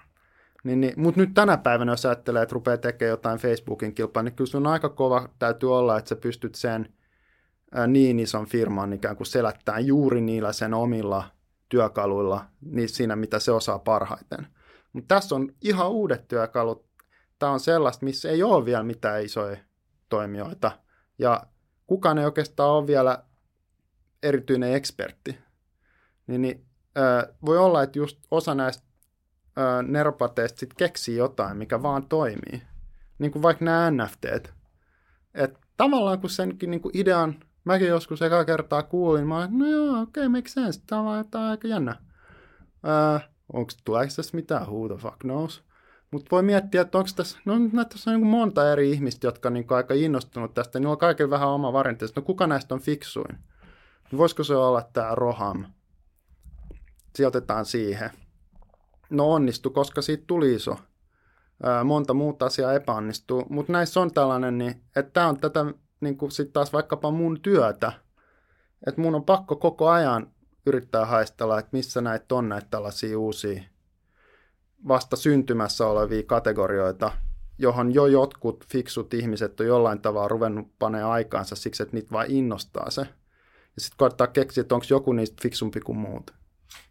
Speaker 1: Niin, niin, Mutta nyt tänä päivänä, jos ajattelee, että rupeaa tekemään jotain Facebookin kilpaa, niin kyllä sun aika kova täytyy olla, että sä pystyt sen ää, niin ison firman ikään kuin selättämään juuri niillä sen omilla työkaluilla niin siinä, mitä se osaa parhaiten. Mutta tässä on ihan uudet työkalut. Tämä on sellaista, missä ei ole vielä mitään isoja toimijoita. Ja kukaan ei oikeastaan ole vielä erityinen ekspertti. Niin, niin ää, voi olla, että just osa näistä neropateista sit keksii jotain, mikä vaan toimii. Niin kuin vaikka nämä NFTt. Et tavallaan kun senkin niin kuin idean, mäkin joskus eka kertaa kuulin, mä olin, no joo, okei, okay, make sense, tämä on, tämä aika jännä. Öö, onko tuleeko tässä mitään, who the fuck knows? Mutta voi miettiä, että onko tässä, no tässä on niin monta eri ihmistä, jotka on niin aika innostunut tästä, niin on kaikilla vähän oma variantti. No kuka näistä on fiksuin? Voisiko se olla tämä Roham? Sijoitetaan siihen no onnistu, koska siitä tuli iso. monta muuta asiaa epäonnistuu, mutta näissä on tällainen, niin, että tämä on tätä niin kuin sitten taas vaikkapa mun työtä, että mun on pakko koko ajan yrittää haistella, että missä näitä on näitä tällaisia uusia vasta syntymässä olevia kategorioita, johon jo jotkut fiksut ihmiset on jollain tavalla ruvennut panee aikaansa siksi, että niitä vain innostaa se. Ja sitten koettaa keksiä, että onko joku niistä fiksumpi kuin muut.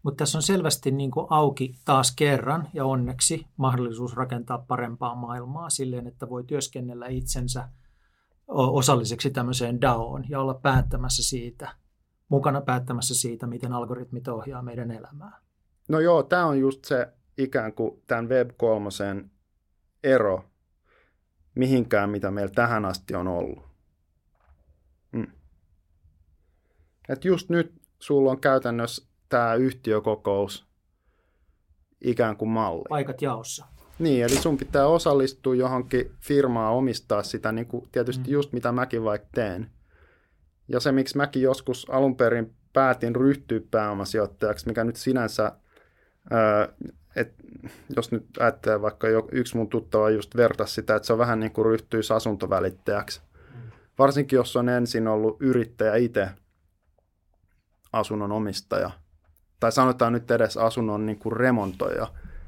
Speaker 4: Mutta tässä on selvästi niin kuin auki taas kerran ja onneksi mahdollisuus rakentaa parempaa maailmaa silleen, että voi työskennellä itsensä osalliseksi tämmöiseen DAOon ja olla päättämässä siitä, mukana päättämässä siitä, miten algoritmit ohjaa meidän elämää.
Speaker 1: No joo, tämä on just se ikään kuin tämän Web3 ero mihinkään, mitä meillä tähän asti on ollut. Mm. Et just nyt sulla on käytännössä tämä yhtiökokous ikään kuin malli.
Speaker 4: Paikat jaossa.
Speaker 1: Niin, eli sun pitää osallistua johonkin firmaa omistaa sitä, niin kuin tietysti mm. just mitä mäkin vaikka teen. Ja se, miksi mäkin joskus alun perin päätin ryhtyä pääomasijoittajaksi, mikä nyt sinänsä, ää, et, jos nyt ajattelee vaikka jo, yksi mun tuttava just vertasi sitä, että se on vähän niin kuin ryhtyisi asuntovälittäjäksi. Mm. Varsinkin jos on ensin ollut yrittäjä itse, asunnon omistaja, tai sanotaan nyt edes asunnon niin kuin remontoija,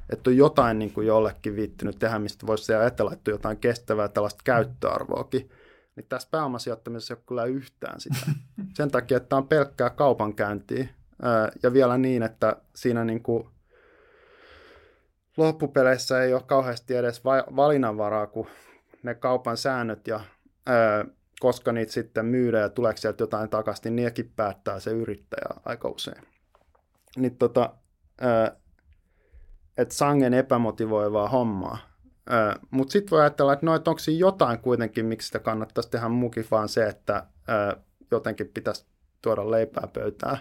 Speaker 1: että on jotain niin kuin jollekin viittinyt tehdä, mistä voisi ajatella, että jotain kestävää tällaista käyttöarvoakin, niin tässä pääomasijoittamisessa ei ole kyllä yhtään sitä. Sen takia, että tämä on pelkkää kaupankäyntiä, ja vielä niin, että siinä niin kuin loppupeleissä ei ole kauheasti edes valinnanvaraa, kun ne kaupan säännöt ja koska niitä sitten myydään ja tuleeko sieltä jotain takaisin, niin niitäkin päättää se yrittäjä aika usein. Niin tota, että sangen epämotivoivaa hommaa. Mutta sitten voi ajatella, että no, et onko siinä jotain kuitenkin, miksi sitä kannattaisi tehdä muki, vaan se, että ää, jotenkin pitäisi tuoda leipää pöytään.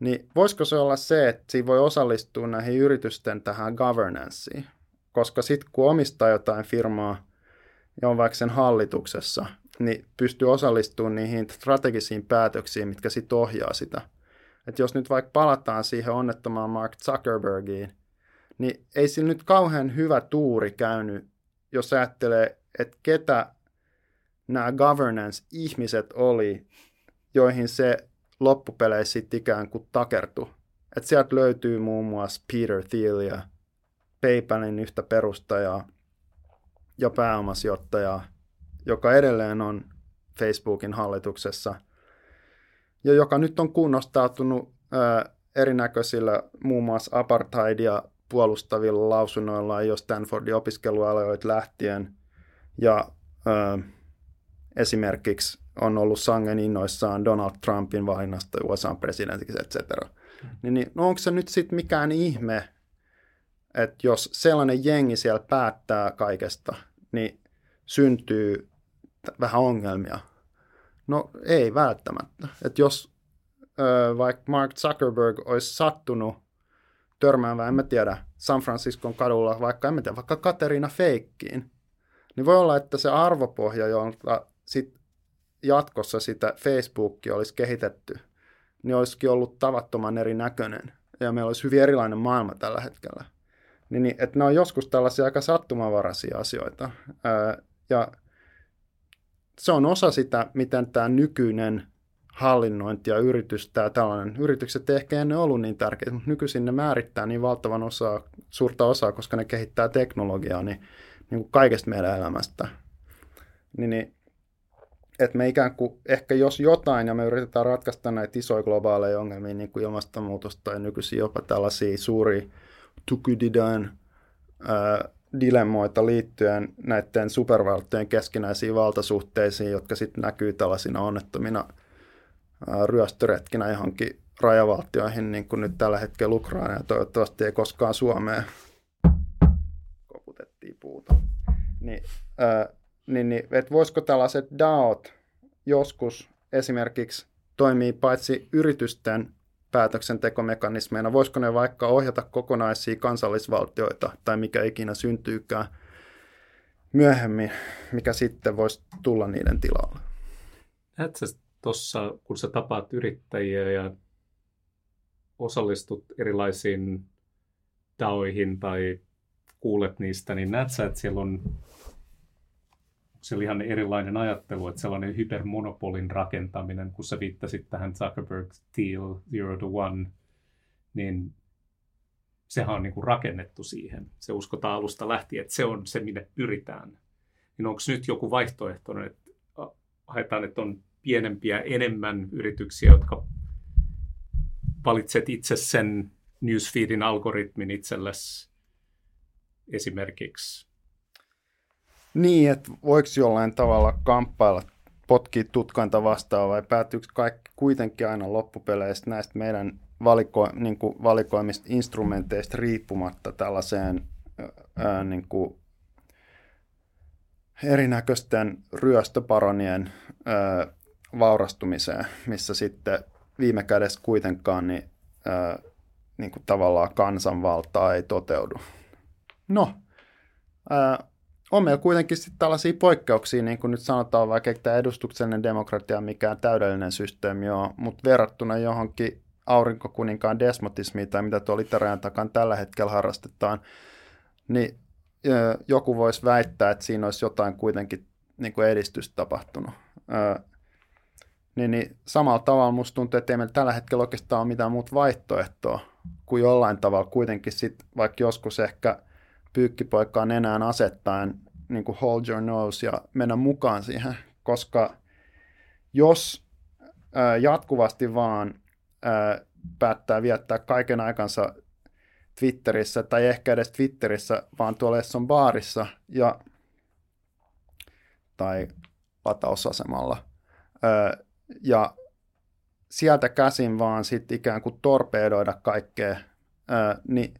Speaker 1: Niin voisiko se olla se, että siinä voi osallistua näihin yritysten tähän governanceen? Koska sitten kun omistaa jotain firmaa ja on vaikka sen hallituksessa, niin pystyy osallistumaan niihin strategisiin päätöksiin, mitkä sitten ohjaa sitä. Et jos nyt vaikka palataan siihen onnettomaan Mark Zuckerbergiin, niin ei sillä nyt kauhean hyvä tuuri käynyt, jos ajattelee, että ketä nämä governance-ihmiset oli, joihin se loppupeleissä sitten ikään kuin takertui. Että sieltä löytyy muun muassa Peter Thiel ja PayPalin yhtä perustajaa ja pääomasijoittajaa, joka edelleen on Facebookin hallituksessa ja joka nyt on kunnostautunut erinäköisillä muun muassa apartheidia puolustavilla lausunnoilla jo Stanfordin opiskelualoilta lähtien ja ää, esimerkiksi on ollut sangen innoissaan Donald Trumpin valinnasta USA presidentiksi, etc. Mm. Niin, niin no onko se nyt sitten mikään ihme, että jos sellainen jengi siellä päättää kaikesta, niin syntyy vähän ongelmia. No ei välttämättä. Että jos ö, vaikka Mark Zuckerberg olisi sattunut törmäämään, en mä tiedä, San Franciscon kadulla, vaikka en mä tiedä, vaikka Katerina Feikkiin, niin voi olla, että se arvopohja, jolta sit jatkossa sitä Facebookia olisi kehitetty, niin olisikin ollut tavattoman erinäköinen. Ja meillä olisi hyvin erilainen maailma tällä hetkellä. Niin, niin että ne on joskus tällaisia aika sattumavaraisia asioita. Ja se on osa sitä, miten tämä nykyinen hallinnointi ja yritys, tämä tällainen, yritykset ehkä ennen ollut niin tärkeitä, mutta nykyisin ne määrittää niin valtavan osaa, suurta osaa, koska ne kehittää teknologiaa niin, niin kuin kaikesta meidän elämästä. Niin, niin että me ikään kuin, ehkä jos jotain, ja me yritetään ratkaista näitä isoja globaaleja ongelmia, niin kuin ilmastonmuutosta tai nykyisin jopa tällaisia suuria tukydidan dilemmoita liittyen näiden supervaltojen keskinäisiin valtasuhteisiin, jotka sitten näkyy tällaisina onnettomina ryöstöretkinä johonkin rajavaltioihin, niin kuin nyt tällä hetkellä Ukraina ja toivottavasti ei koskaan Suomeen koputettiin puuta. Niin, ää, niin, niin että voisiko tällaiset DAOt joskus esimerkiksi toimii paitsi yritysten päätöksentekomekanismeina, voisiko ne vaikka ohjata kokonaisia kansallisvaltioita tai mikä ikinä syntyykään myöhemmin, mikä sitten voisi tulla niiden tilalle.
Speaker 3: Näetkö tuossa, kun sä tapaat yrittäjiä ja osallistut erilaisiin taoihin tai kuulet niistä, niin näet sä, että siellä on siellä ihan erilainen ajattelu, että sellainen hypermonopolin rakentaminen, kun sä viittasit tähän Zuckerberg Deal Zero to One, niin sehän on niin kuin rakennettu siihen. Se uskotaan alusta lähtien, että se on se, minne pyritään. Niin onko nyt joku vaihtoehtoinen, että haetaan, että on pienempiä, enemmän yrityksiä, jotka valitset itse sen newsfeedin algoritmin itsellesi esimerkiksi
Speaker 1: niin, että voiko jollain tavalla kamppailla, potkii tutkainta vastaan vai päätyykö kaikki kuitenkin aina loppupeleissä näistä meidän valiko, niin kuin valikoimista instrumenteista riippumatta tällaiseen ää, niin kuin erinäköisten ryöstöparonien ää, vaurastumiseen, missä sitten viime kädessä kuitenkaan niin, ää, niin kuin tavallaan kansanvaltaa ei toteudu. No, ää, on meillä kuitenkin sitten tällaisia poikkeuksia, niin kuin nyt sanotaan vaikka, että edustuksellinen demokratia mikään täydellinen systeemi on, mutta verrattuna johonkin aurinkokuninkaan desmotismiin tai mitä tuolla itärajan takan tällä hetkellä harrastetaan, niin joku voisi väittää, että siinä olisi jotain kuitenkin niin kuin edistystä tapahtunut. niin, niin samalla tavalla musta tuntuu, että ei meillä tällä hetkellä oikeastaan ole mitään muuta vaihtoehtoa kuin jollain tavalla kuitenkin sit, vaikka joskus ehkä pyykkipoikkaan enää asettaen niin kuin hold your nose ja mennä mukaan siihen, koska jos ää, jatkuvasti vaan ää, päättää viettää kaiken aikansa Twitterissä tai ehkä edes Twitterissä, vaan tuolla Esson baarissa ja, tai latausasemalla. Öö, ja sieltä käsin vaan sitten ikään kuin torpeedoida kaikkea, öö, niin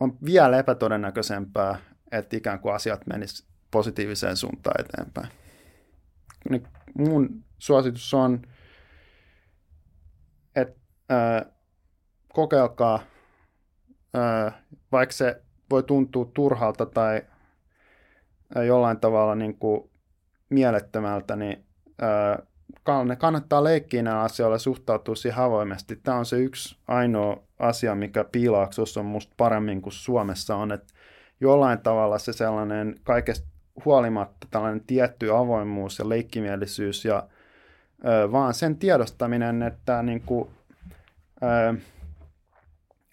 Speaker 1: on vielä epätodennäköisempää, että ikään kuin asiat menis positiiviseen suuntaan eteenpäin. Niin mun suositus on, että öö, kokeilkaa vaikka se voi tuntua turhalta tai jollain tavalla niin kuin mielettömältä, niin kannattaa leikkiä nämä asioilla ja suhtautua siihen avoimesti. Tämä on se yksi ainoa asia, mikä piilaaksossa on musta paremmin kuin Suomessa on, että jollain tavalla se sellainen kaikesta huolimatta tällainen tietty avoimuus ja leikkimielisyys ja vaan sen tiedostaminen, että niin kuin,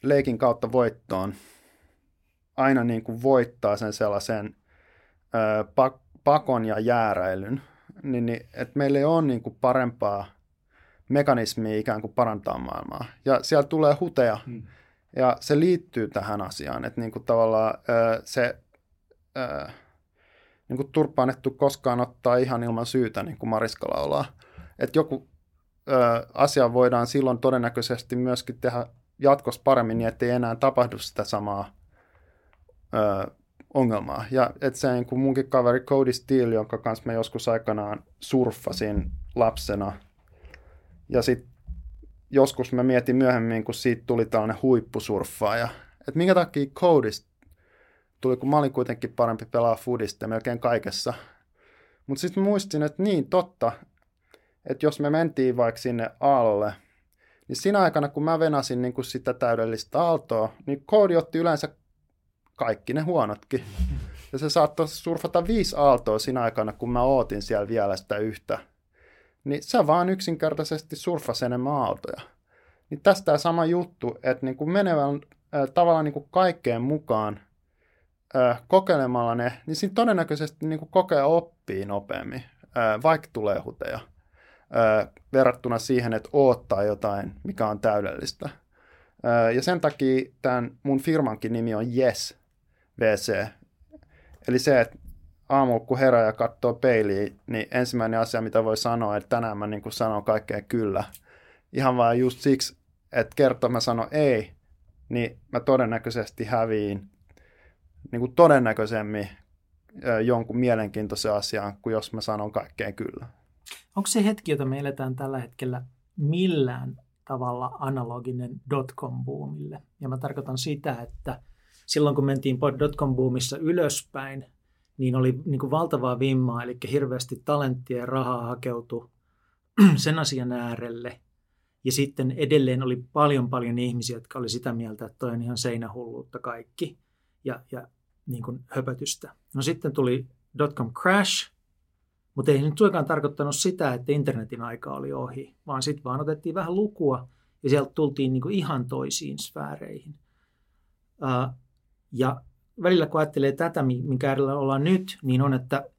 Speaker 1: leikin kautta voittoon aina niin kuin voittaa sen sellaisen ö, pak- pakon ja jääräilyn, niin, niin että meillä ei ole niin kuin parempaa mekanismia ikään kuin parantaa maailmaa. Ja siellä tulee huteja, hmm. ja se liittyy tähän asiaan, että niin kuin tavallaan se niin kuin turpaanettu koskaan ottaa ihan ilman syytä, niin kuin Mariska laulaa. Että joku asia voidaan silloin todennäköisesti myöskin tehdä jatkossa paremmin niin, ettei enää tapahdu sitä samaa ö, ongelmaa. Ja että se niin kuin munkin kaveri Cody Steele, jonka kanssa mä joskus aikanaan surffasin lapsena, ja sitten joskus mä mietin myöhemmin, kun siitä tuli tällainen huippusurffaaja, että minkä takia Codista tuli, kun mä olin kuitenkin parempi pelaa foodista melkein kaikessa. Mutta sitten muistin, että niin, totta, että jos me mentiin vaikka sinne alle – niin siinä aikana, kun mä venasin niin kuin sitä täydellistä aaltoa, niin koodi otti yleensä kaikki ne huonotkin. Ja se saattoi surfata viisi aaltoa siinä aikana, kun mä ootin siellä vielä sitä yhtä. Niin se vaan yksinkertaisesti surfasi enemmän aaltoja. Niin tästä tämä sama juttu, että niin kuin menevän äh, tavallaan niin kuin kaikkeen mukaan äh, kokeilemalla ne, niin siinä todennäköisesti niin kuin kokea oppii nopeammin, äh, vaikka tulee huteja verrattuna siihen, että oottaa jotain, mikä on täydellistä. ja sen takia tämän mun firmankin nimi on Yes VC. Eli se, että aamu kun herää ja katsoo peiliin, niin ensimmäinen asia, mitä voi sanoa, että tänään mä niin kuin sanon kaikkea kyllä. Ihan vaan just siksi, että kertoo mä sanon ei, niin mä todennäköisesti häviin niin kuin todennäköisemmin jonkun mielenkiintoisen asian, kuin jos mä sanon kaikkeen kyllä.
Speaker 4: Onko se hetki, jota me eletään tällä hetkellä millään tavalla analoginen dotcom-boomille? Ja mä tarkoitan sitä, että silloin kun mentiin dotcom-boomissa ylöspäin, niin oli niin kuin valtavaa vimmaa, eli hirveästi talenttia ja rahaa hakeutui sen asian äärelle. Ja sitten edelleen oli paljon paljon ihmisiä, jotka oli sitä mieltä, että toi on ihan seinähulluutta kaikki ja, ja niin kuin höpötystä. No sitten tuli dotcom crash, mutta ei nyt suinkaan tarkoittanut sitä, että internetin aika oli ohi, vaan sitten vaan otettiin vähän lukua ja sieltä tultiin niin kuin ihan toisiin sfääreihin. Uh, ja välillä kun ajattelee tätä, minkä äärellä ollaan nyt, niin on, että,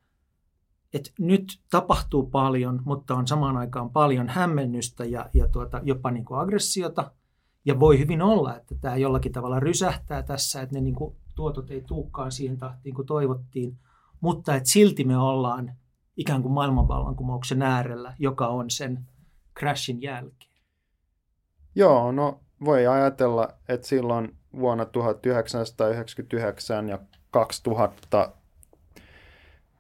Speaker 4: että nyt tapahtuu paljon, mutta on samaan aikaan paljon hämmennystä ja, ja tuota, jopa niin kuin aggressiota. Ja voi hyvin olla, että tämä jollakin tavalla rysähtää tässä, että ne niin kuin tuotot ei tuukkaan siihen tahtiin kuin toivottiin, mutta että silti me ollaan ikään kuin maailmanvallankumouksen äärellä, joka on sen crashin jälkeen.
Speaker 1: Joo, no voi ajatella, että silloin vuonna 1999 ja 2000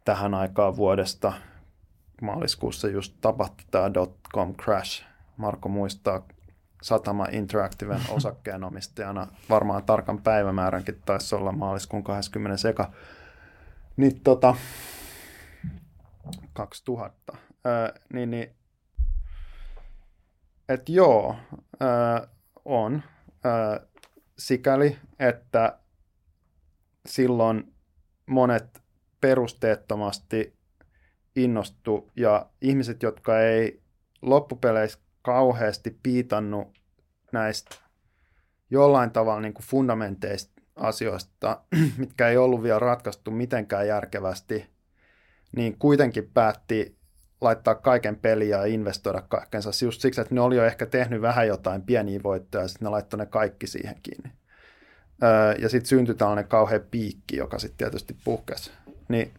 Speaker 1: tähän aikaan vuodesta maaliskuussa just tapahtui tämä dot-com crash. Marko muistaa Satama Interactiven osakkeenomistajana. Varmaan tarkan päivämääränkin taisi olla maaliskuun 20. seka. Niin tota, 2000. Ää, niin, niin, et joo, ää, on. Ää, sikäli, että silloin monet perusteettomasti innostu ja ihmiset, jotka ei loppupeleissä kauheasti piitannut näistä jollain tavalla niin kuin fundamenteista asioista, mitkä ei ollut vielä ratkaistu mitenkään järkevästi, niin kuitenkin päätti laittaa kaiken peliä ja investoida kaikkensa just siksi, että ne oli jo ehkä tehnyt vähän jotain pieniä voittoja ja sitten ne laittoi ne kaikki siihen kiinni. Öö, ja sitten syntyi tällainen kauhean piikki, joka sitten tietysti puhkesi. Niin,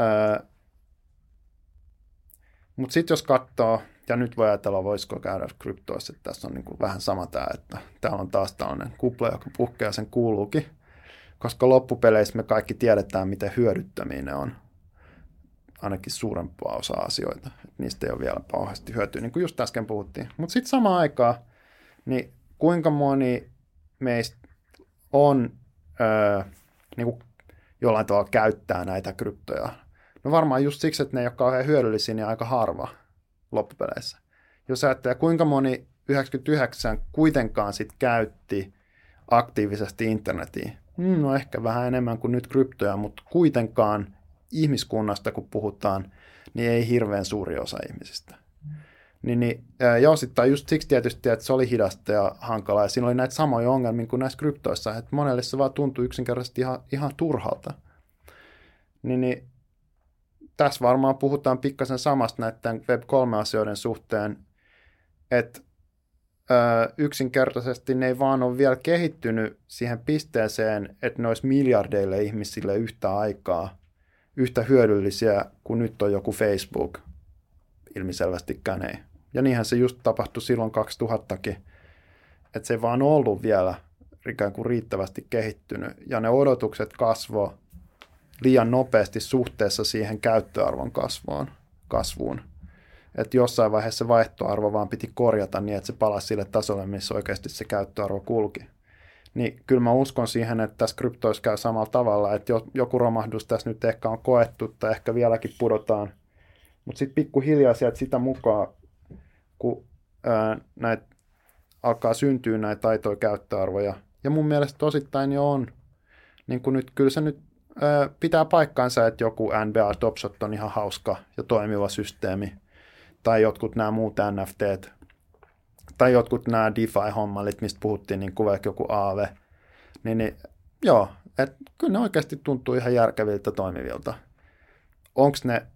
Speaker 1: öö, Mutta sitten jos katsoo, ja nyt voi ajatella, voisiko käydä kryptoissa, että tässä on niin kuin vähän sama tämä, että täällä on taas tällainen kupla, joka puhkeaa sen kuuluukin, koska loppupeleissä me kaikki tiedetään, miten hyödyttömiä ne on ainakin suurempaa osaa asioita. Niistä ei ole vielä pauhasti hyötyä, niin kuin just äsken puhuttiin. Mutta sitten samaan aikaan, niin kuinka moni meistä on öö, niin kuin jollain tavalla käyttää näitä kryptoja? No varmaan just siksi, että ne ei ole kauhean hyödyllisiä, niin aika harva loppupeleissä. Jos ajattelee, kuinka moni 99 kuitenkaan sit käytti aktiivisesti internetiä, hmm, no ehkä vähän enemmän kuin nyt kryptoja, mutta kuitenkaan ihmiskunnasta, kun puhutaan, niin ei hirveän suuri osa ihmisistä. Niin, niin, ja osittain just siksi tietysti, että se oli hidasta ja hankalaa, ja siinä oli näitä samoja ongelmia kuin näissä kryptoissa, että monelle se vaan tuntui yksinkertaisesti ihan, ihan turhalta. Niin, niin tässä varmaan puhutaan pikkasen samasta näiden Web3-asioiden suhteen, että ö, yksinkertaisesti ne ei vaan ole vielä kehittynyt siihen pisteeseen, että ne olisi miljardeille ihmisille yhtä aikaa yhtä hyödyllisiä kuin nyt on joku Facebook. Ilmiselvästikään ei. Ja niinhän se just tapahtui silloin 2000kin, että se ei vaan ollut vielä ikään kuin riittävästi kehittynyt. Ja ne odotukset kasvoi liian nopeasti suhteessa siihen käyttöarvon kasvuun. kasvuun. Että jossain vaiheessa vaihtoarvo vaan piti korjata niin, että se palasi sille tasolle, missä oikeasti se käyttöarvo kulki. Niin kyllä mä uskon siihen, että tässä kryptoissa käy samalla tavalla, että joku romahdus tässä nyt ehkä on koettu tai ehkä vieläkin pudotaan. Mutta sitten pikkuhiljaa sieltä sitä mukaan, kun ää, näitä alkaa syntyä näitä taitoja käyttöarvoja. Ja mun mielestä osittain jo on. Niin kuin nyt, kyllä se nyt pitää paikkaansa, että joku NBA Topshot on ihan hauska ja toimiva systeemi. Tai jotkut nämä muut NFT, tai jotkut nämä DeFi-hommalit, mistä puhuttiin, niin kuin joku Aave. Niin, niin joo, että kyllä ne oikeasti tuntuu ihan järkeviltä toimivilta. Onko ne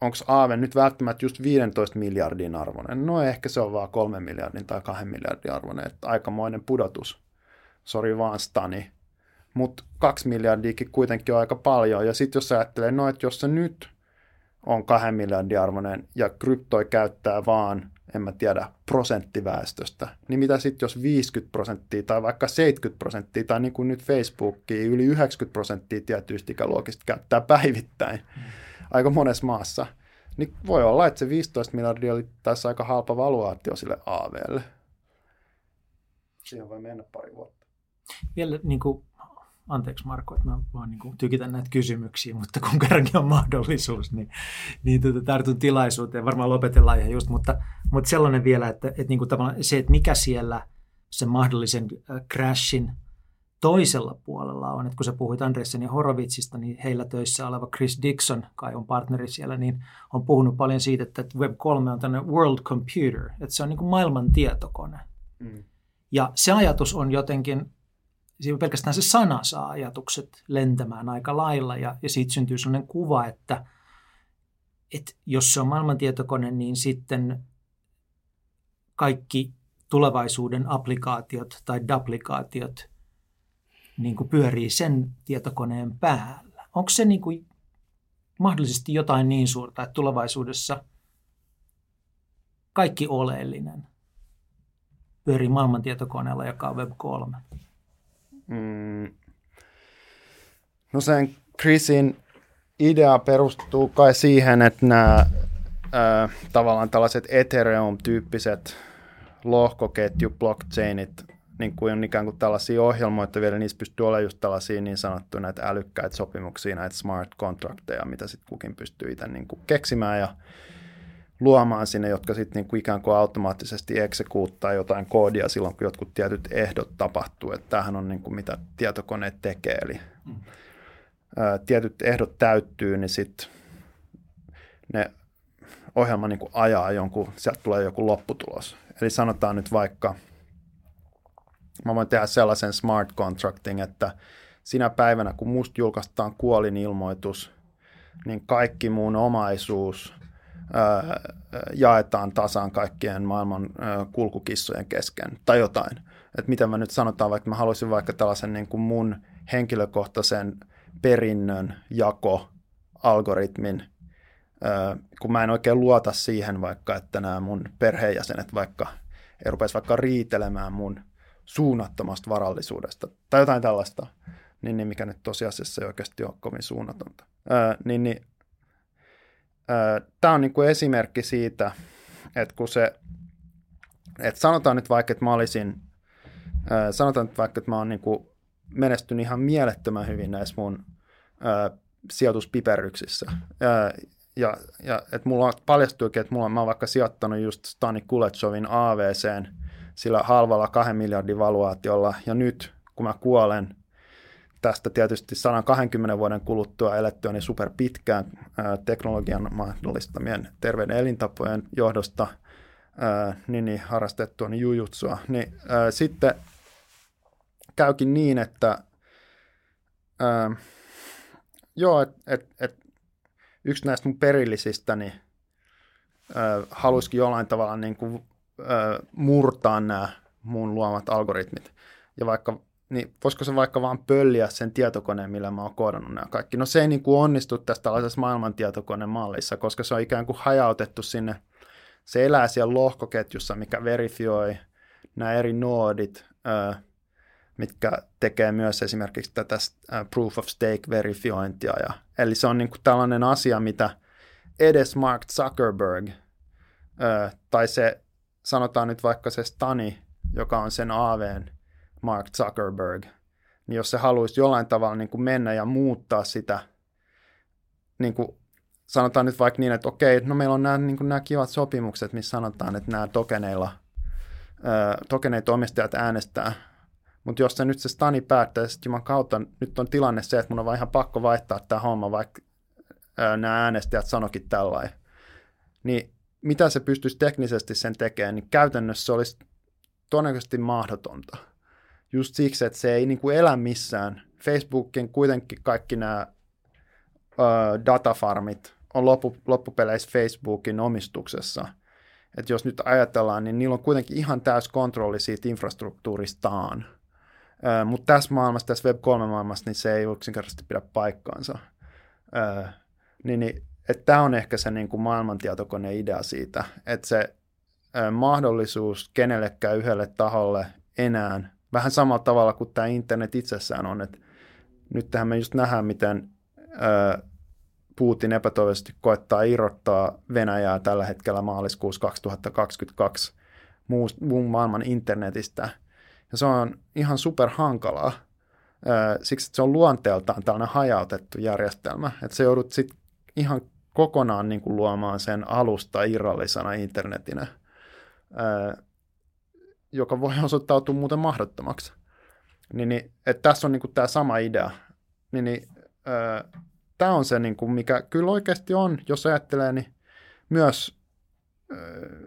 Speaker 1: onko Aave nyt välttämättä just 15 miljardin arvoinen? No ehkä se on vaan 3 miljardin tai 2 miljardin arvoinen, että aikamoinen pudotus. Sori vaan Stani mutta kaksi miljardiakin kuitenkin on aika paljon. Ja sitten jos ajattelee, no että jos se nyt on kahden miljardin arvoinen ja kryptoi käyttää vaan, en mä tiedä, prosenttiväestöstä, niin mitä sitten jos 50 prosenttia tai vaikka 70 prosenttia tai niin kuin nyt Facebookia yli 90 prosenttia tietyistä ikäluokista käyttää päivittäin mm. aika monessa maassa, niin voi olla, että se 15 miljardia oli tässä aika halpa valuaatio sille AVlle. Siihen voi mennä pari vuotta.
Speaker 4: Vielä niin kuin anteeksi Marko, että mä vaan niin kuin tykitän näitä kysymyksiä, mutta kun kerrankin on mahdollisuus, niin, niin tuota, tartun tilaisuuteen. Varmaan lopetellaan ihan just, mutta, mutta sellainen vielä, että, että niin kuin se, että mikä siellä sen mahdollisen äh, crashin toisella puolella on, että kun sä puhuit Andressen ja Horovitsista, niin heillä töissä oleva Chris Dixon, kai on partneri siellä, niin on puhunut paljon siitä, että Web3 on tämmöinen world computer, että se on niin kuin maailman tietokone. Mm. Ja se ajatus on jotenkin siinä pelkästään se sana saa ajatukset lentämään aika lailla ja, ja siitä syntyy sellainen kuva, että, että jos se on maailmantietokone, niin sitten kaikki tulevaisuuden applikaatiot tai duplikaatiot niin kuin pyörii sen tietokoneen päällä. Onko se niin kuin mahdollisesti jotain niin suurta, että tulevaisuudessa kaikki oleellinen pyörii maailmantietokoneella, joka on Web 3? Mm.
Speaker 1: No sen Chrisin idea perustuu kai siihen, että nämä ää, tavallaan tällaiset Ethereum-tyyppiset lohkoketju, blockchainit, niin kuin on ikään kuin tällaisia ohjelmoita vielä, niissä pystyy olemaan just tällaisia niin sanottuja näitä älykkäitä sopimuksia, näitä smart contracteja, mitä sitten kukin pystyy itse niin kuin keksimään ja luomaan sinne, jotka sitten niin ikään kuin automaattisesti eksekuuttaa jotain koodia silloin, kun jotkut tietyt ehdot tapahtuu. Että tämähän on niin kuin mitä tietokoneet tekee. Eli mm. ää, tietyt ehdot täyttyy, niin sitten ne ohjelma niin kuin ajaa jonkun, sieltä tulee joku lopputulos. Eli sanotaan nyt vaikka, mä voin tehdä sellaisen smart contracting, että sinä päivänä, kun musta julkaistaan kuolinilmoitus, niin kaikki mun omaisuus jaetaan tasan kaikkien maailman kulkukissojen kesken tai jotain. Että miten mä nyt sanotaan, vaikka mä haluaisin vaikka tällaisen niin kuin mun henkilökohtaisen perinnön jako algoritmin, kun mä en oikein luota siihen vaikka, että nämä mun perheenjäsenet vaikka ei rupesi vaikka riitelemään mun suunnattomasta varallisuudesta tai jotain tällaista, niin, niin mikä nyt tosiasiassa ei oikeasti ole kovin suunnatonta. Ää, niin, niin, Tämä on niin kuin esimerkki siitä, että kun se, että sanotaan nyt vaikka, että mä olisin, sanotaan nyt vaikka, että mä oon niin kuin menestynyt ihan mielettömän hyvin näissä mun ää, sijoituspiperryksissä. Ää, ja, ja että mulla paljastuikin, että mulla, mä oon vaikka sijoittanut just Stani Kuletsovin AVCen sillä halvalla kahden miljardin valuaatiolla, ja nyt kun mä kuolen tästä tietysti 120 vuoden kuluttua elettyä niin super pitkään ää, teknologian mahdollistamien terveyden elintapojen johdosta niin, niin harrastettua niin jujutsua, niin ää, sitten käykin niin, että ää, joo, että et, et, yksi näistä mun perillisistä niin ää, jollain tavalla niin kuin, ää, murtaa nämä mun luomat algoritmit. Ja vaikka, niin voisiko se vaikka vaan pölliä sen tietokoneen, millä mä oon koodannut nämä kaikki. No se ei niin kuin onnistu tässä tällaisessa mallissa, koska se on ikään kuin hajautettu sinne. Se elää siellä lohkoketjussa, mikä verifioi nämä eri noodit, mitkä tekee myös esimerkiksi tätä proof of stake verifiointia. Ja, eli se on niin kuin tällainen asia, mitä edes Mark Zuckerberg tai se, sanotaan nyt vaikka se Stani, joka on sen AVn Mark Zuckerberg, niin jos se haluaisi jollain tavalla niin kuin mennä ja muuttaa sitä, niin kuin sanotaan nyt vaikka niin, että okei, no meillä on nämä, niin kuin nämä kivat sopimukset, missä sanotaan, että nämä tokeneilla, tokeneita omistajat äänestää mutta jos se nyt se stani päättää, että juman kautta nyt on tilanne se, että mun on vaan ihan pakko vaihtaa tämä homma, vaikka nämä äänestäjät sanokin tällainen, niin mitä se pystyisi teknisesti sen tekemään, niin käytännössä se olisi todennäköisesti mahdotonta. Just siksi, että se ei niin kuin elä missään. Facebookin kuitenkin kaikki nämä ö, datafarmit on loppu, loppupeleissä Facebookin omistuksessa. Että jos nyt ajatellaan, niin niillä on kuitenkin ihan täys kontrolli siitä infrastruktuuristaan – mutta tässä maailmassa, tässä Web3-maailmassa, niin se ei yksinkertaisesti pidä paikkaansa. Öö, niin, niin, Tämä on ehkä se niin kuin maailmantietokoneen idea siitä, että se ö, mahdollisuus kenellekään yhdelle taholle enää, vähän samalla tavalla kuin tämä internet itsessään on, että nyt tähän me just nähdään, miten ö, Putin epätoivoisesti koettaa irrottaa Venäjää tällä hetkellä maaliskuussa 2022 muun maailman internetistä – ja se on ihan super hankalaa, siksi että se on luonteeltaan tällainen hajautettu järjestelmä, että se joudut sitten ihan kokonaan niin kuin luomaan sen alusta irrallisena internetinä, joka voi osoittautua muuten mahdottomaksi. Niin, niin, että tässä on niin kuin tämä sama idea. Niin, niin, tämä on se, niin kuin, mikä kyllä oikeasti on, jos ajattelee, niin myös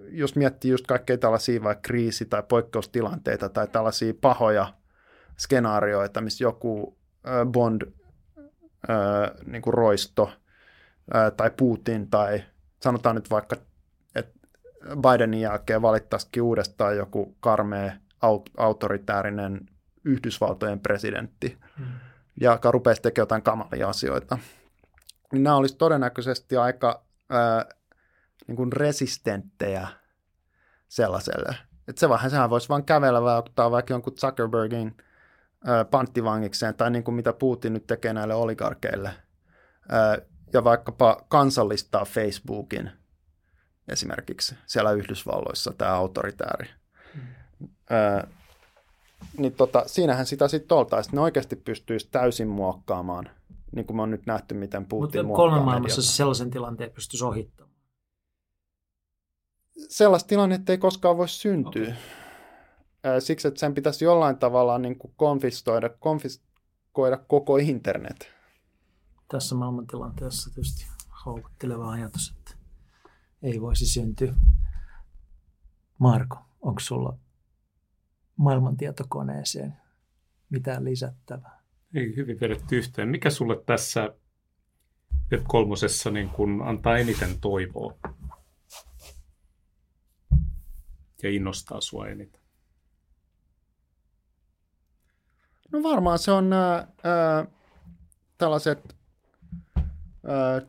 Speaker 1: jos miettii just kaikkea tällaisia vaikka kriisi- tai poikkeustilanteita tai tällaisia pahoja skenaarioita, missä joku Bond niin kuin roisto tai Putin tai sanotaan nyt vaikka, Bidenin jälkeen valittaisikin uudestaan joku karmea autoritäärinen Yhdysvaltojen presidentti, hmm. joka rupeaisi tekemään jotain kamalia asioita. Niin nämä olisi todennäköisesti aika niin kuin resistenttejä sellaiselle. Että se vähän, sehän voisi vaan kävellä vai ottaa vaikka jonkun Zuckerbergin ö, panttivangikseen, tai niin kuin mitä Putin nyt tekee näille oligarkeille, ö, ja vaikkapa kansallistaa Facebookin esimerkiksi siellä Yhdysvalloissa, tämä autoritääri. Mm. Ö, niin tota, siinähän sitä sitten oltaisiin, ne oikeasti pystyisi täysin muokkaamaan, niin kuin me on nyt nähty, miten Putin Mutta
Speaker 4: kolmen maailmassa sellaisen tilanteen pystyisi ohittamaan
Speaker 1: sellaista tilannetta ei koskaan voi syntyä. Okay. Siksi, että sen pitäisi jollain tavalla niin kuin konfistoida, konfiskoida koko internet.
Speaker 4: Tässä maailmantilanteessa tietysti houkutteleva ajatus, ei voisi syntyä. Marko, onko sulla maailmantietokoneeseen mitään lisättävää?
Speaker 3: Ei hyvin vedetty yhteen. Mikä sulle tässä Web kolmosessa niin kun antaa eniten toivoa ja innostaa sua eniten?
Speaker 1: No varmaan se on nämä ää, tällaiset ää,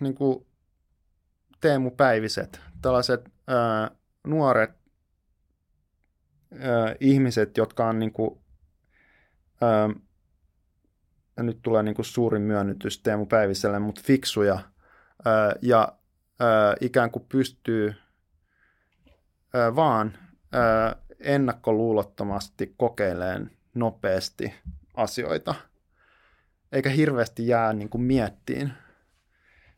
Speaker 1: niin kuin Teemu Päiviset, tällaiset ää, nuoret ää, ihmiset, jotka on niin kuin, ää, nyt tulee niin kuin suurin myönnytys Teemu Päiviselle, mutta fiksuja ää, ja ää, ikään kuin pystyy ää, vaan ää, ennakkoluulottomasti kokeileen nopeasti asioita, eikä hirveästi jää niin kuin miettiin.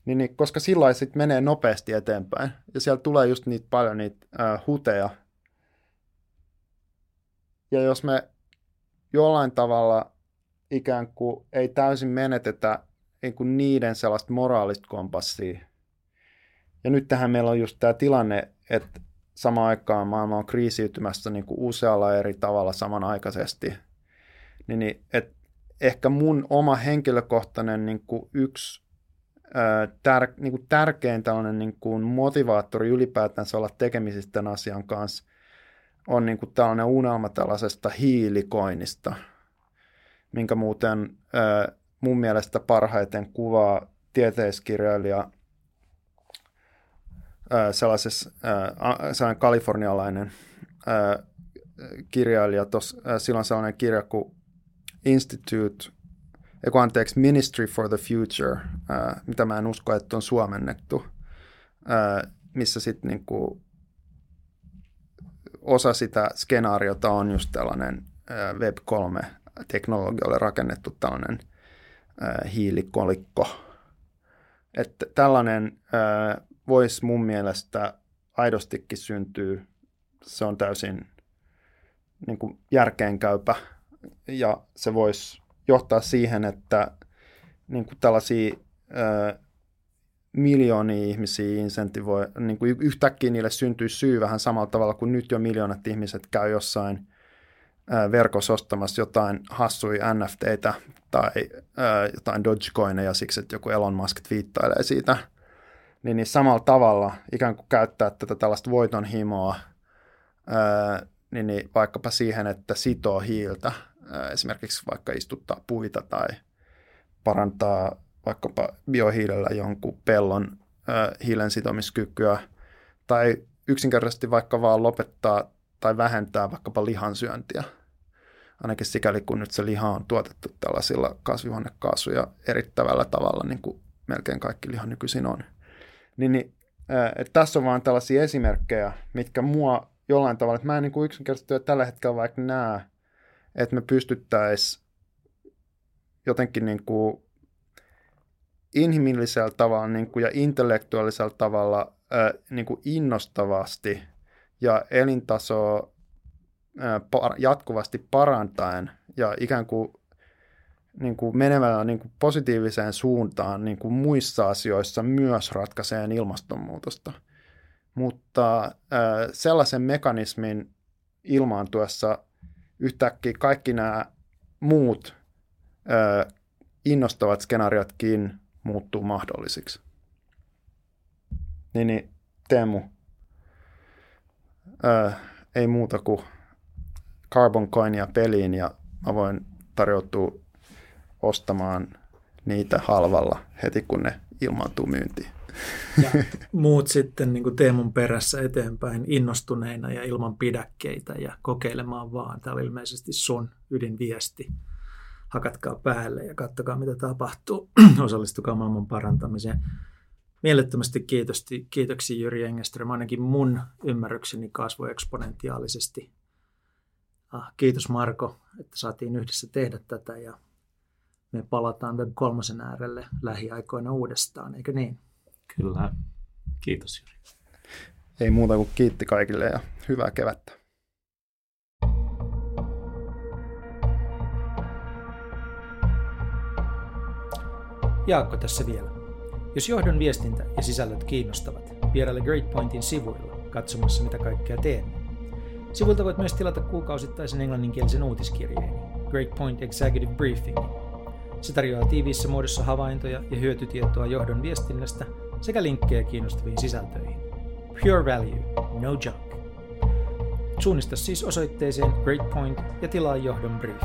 Speaker 1: Niin, niin, koska sillä sitten menee nopeasti eteenpäin, ja siellä tulee just niitä paljon niitä ää, huteja. Ja jos me jollain tavalla ikään kuin ei täysin menetetä niin kuin niiden sellaista moraalista kompassia, ja nyt tähän meillä on just tämä tilanne, että samaan aikaan maailma on kriisiytymässä niin kuin usealla eri tavalla samanaikaisesti, niin, niin ehkä mun oma henkilökohtainen niin kuin yksi tär, niin kuin tärkein tällainen niin kuin motivaattori ylipäätänsä olla tekemisissä tämän asian kanssa on niin kuin tällainen unelma tällaisesta hiilikoinista, minkä muuten ää, mun mielestä parhaiten kuvaa tieteiskirjailija sellaisessa, sellainen kalifornialainen kirjailija, tos, silloin sellainen kirja kuin Institute, eiku anteeksi, Ministry for the Future, mitä mä en usko, että on suomennettu, missä sitten niinku osa sitä skenaariota on just tällainen Web3-teknologialle rakennettu tällainen hiilikolikko. Että tällainen voisi mun mielestä aidostikin syntyä, se on täysin niin kuin järkeenkäypä ja se voisi johtaa siihen, että niin kuin tällaisia ää, miljoonia ihmisiä insentivoi, niin kuin yhtäkkiä niille syntyy syy vähän samalla tavalla kuin nyt jo miljoonat ihmiset käy jossain verkossa ostamassa jotain hassuja NFTitä tai ää, jotain Dogecoineja siksi, että joku Elon Musk twiittailee siitä – niin, niin samalla tavalla ikään kuin käyttää tätä tällaista voitonhimoa ää, niin, niin vaikkapa siihen, että sitoo hiiltä, esimerkiksi vaikka istuttaa puita tai parantaa vaikkapa biohiilellä jonkun pellon hiilen sitomiskykyä tai yksinkertaisesti vaikka vaan lopettaa tai vähentää vaikkapa lihansyöntiä. Ainakin sikäli kun nyt se liha on tuotettu tällaisilla kasvihuonekaasuja erittävällä tavalla, niin kuin melkein kaikki liha nykyisin on. Niin, niin että tässä on vaan tällaisia esimerkkejä, mitkä mua jollain tavalla, että mä en niin kuin yksinkertaisesti tällä hetkellä vaikka näe, että me pystyttäisiin jotenkin niin kuin inhimillisellä tavalla niin kuin ja intellektuaalisella tavalla niin kuin innostavasti ja elintasoa jatkuvasti parantaen ja ikään kuin niin kuin menevällä niin kuin positiiviseen suuntaan niin kuin muissa asioissa myös ratkaisee ilmastonmuutosta. Mutta sellaisen mekanismin ilmaantuessa yhtäkkiä kaikki nämä muut äh, innostavat skenaariotkin muuttuu mahdollisiksi. Niin, niin Teemu, äh, ei muuta kuin Carbon Coinia peliin ja mä voin tarjoutua ostamaan niitä halvalla heti, kun ne ilmaantuu myyntiin.
Speaker 4: Ja muut sitten niin kuin Teemun perässä eteenpäin innostuneina ja ilman pidäkkeitä ja kokeilemaan vaan. Tämä oli ilmeisesti sun ydinviesti. Hakatkaa päälle ja katsokaa, mitä tapahtuu. Osallistukaa maailman parantamiseen. Mielettömästi kiitos, kiitoksia Jyri Engeström. Ainakin mun ymmärrykseni kasvoi eksponentiaalisesti. Ah, kiitos Marko, että saatiin yhdessä tehdä tätä ja me palataan Web 3 äärelle lähiaikoina uudestaan, eikö niin?
Speaker 3: Kyllä. Kiitos Juri.
Speaker 1: Ei muuta kuin kiitti kaikille ja hyvää kevättä.
Speaker 2: Jaakko tässä vielä.
Speaker 4: Jos johdon viestintä ja sisällöt kiinnostavat, vieraile Greatpointin sivuilla katsomassa mitä kaikkea teemme. Sivulta voit myös tilata kuukausittaisen englanninkielisen uutiskirjeeni, Great Point Executive Briefing. Se tarjoaa tiiviissä muodossa havaintoja ja hyötytietoa johdon viestinnästä sekä linkkejä kiinnostaviin sisältöihin. Pure value, no junk. Suunnista siis osoitteeseen Great Point ja tilaa johdon brief.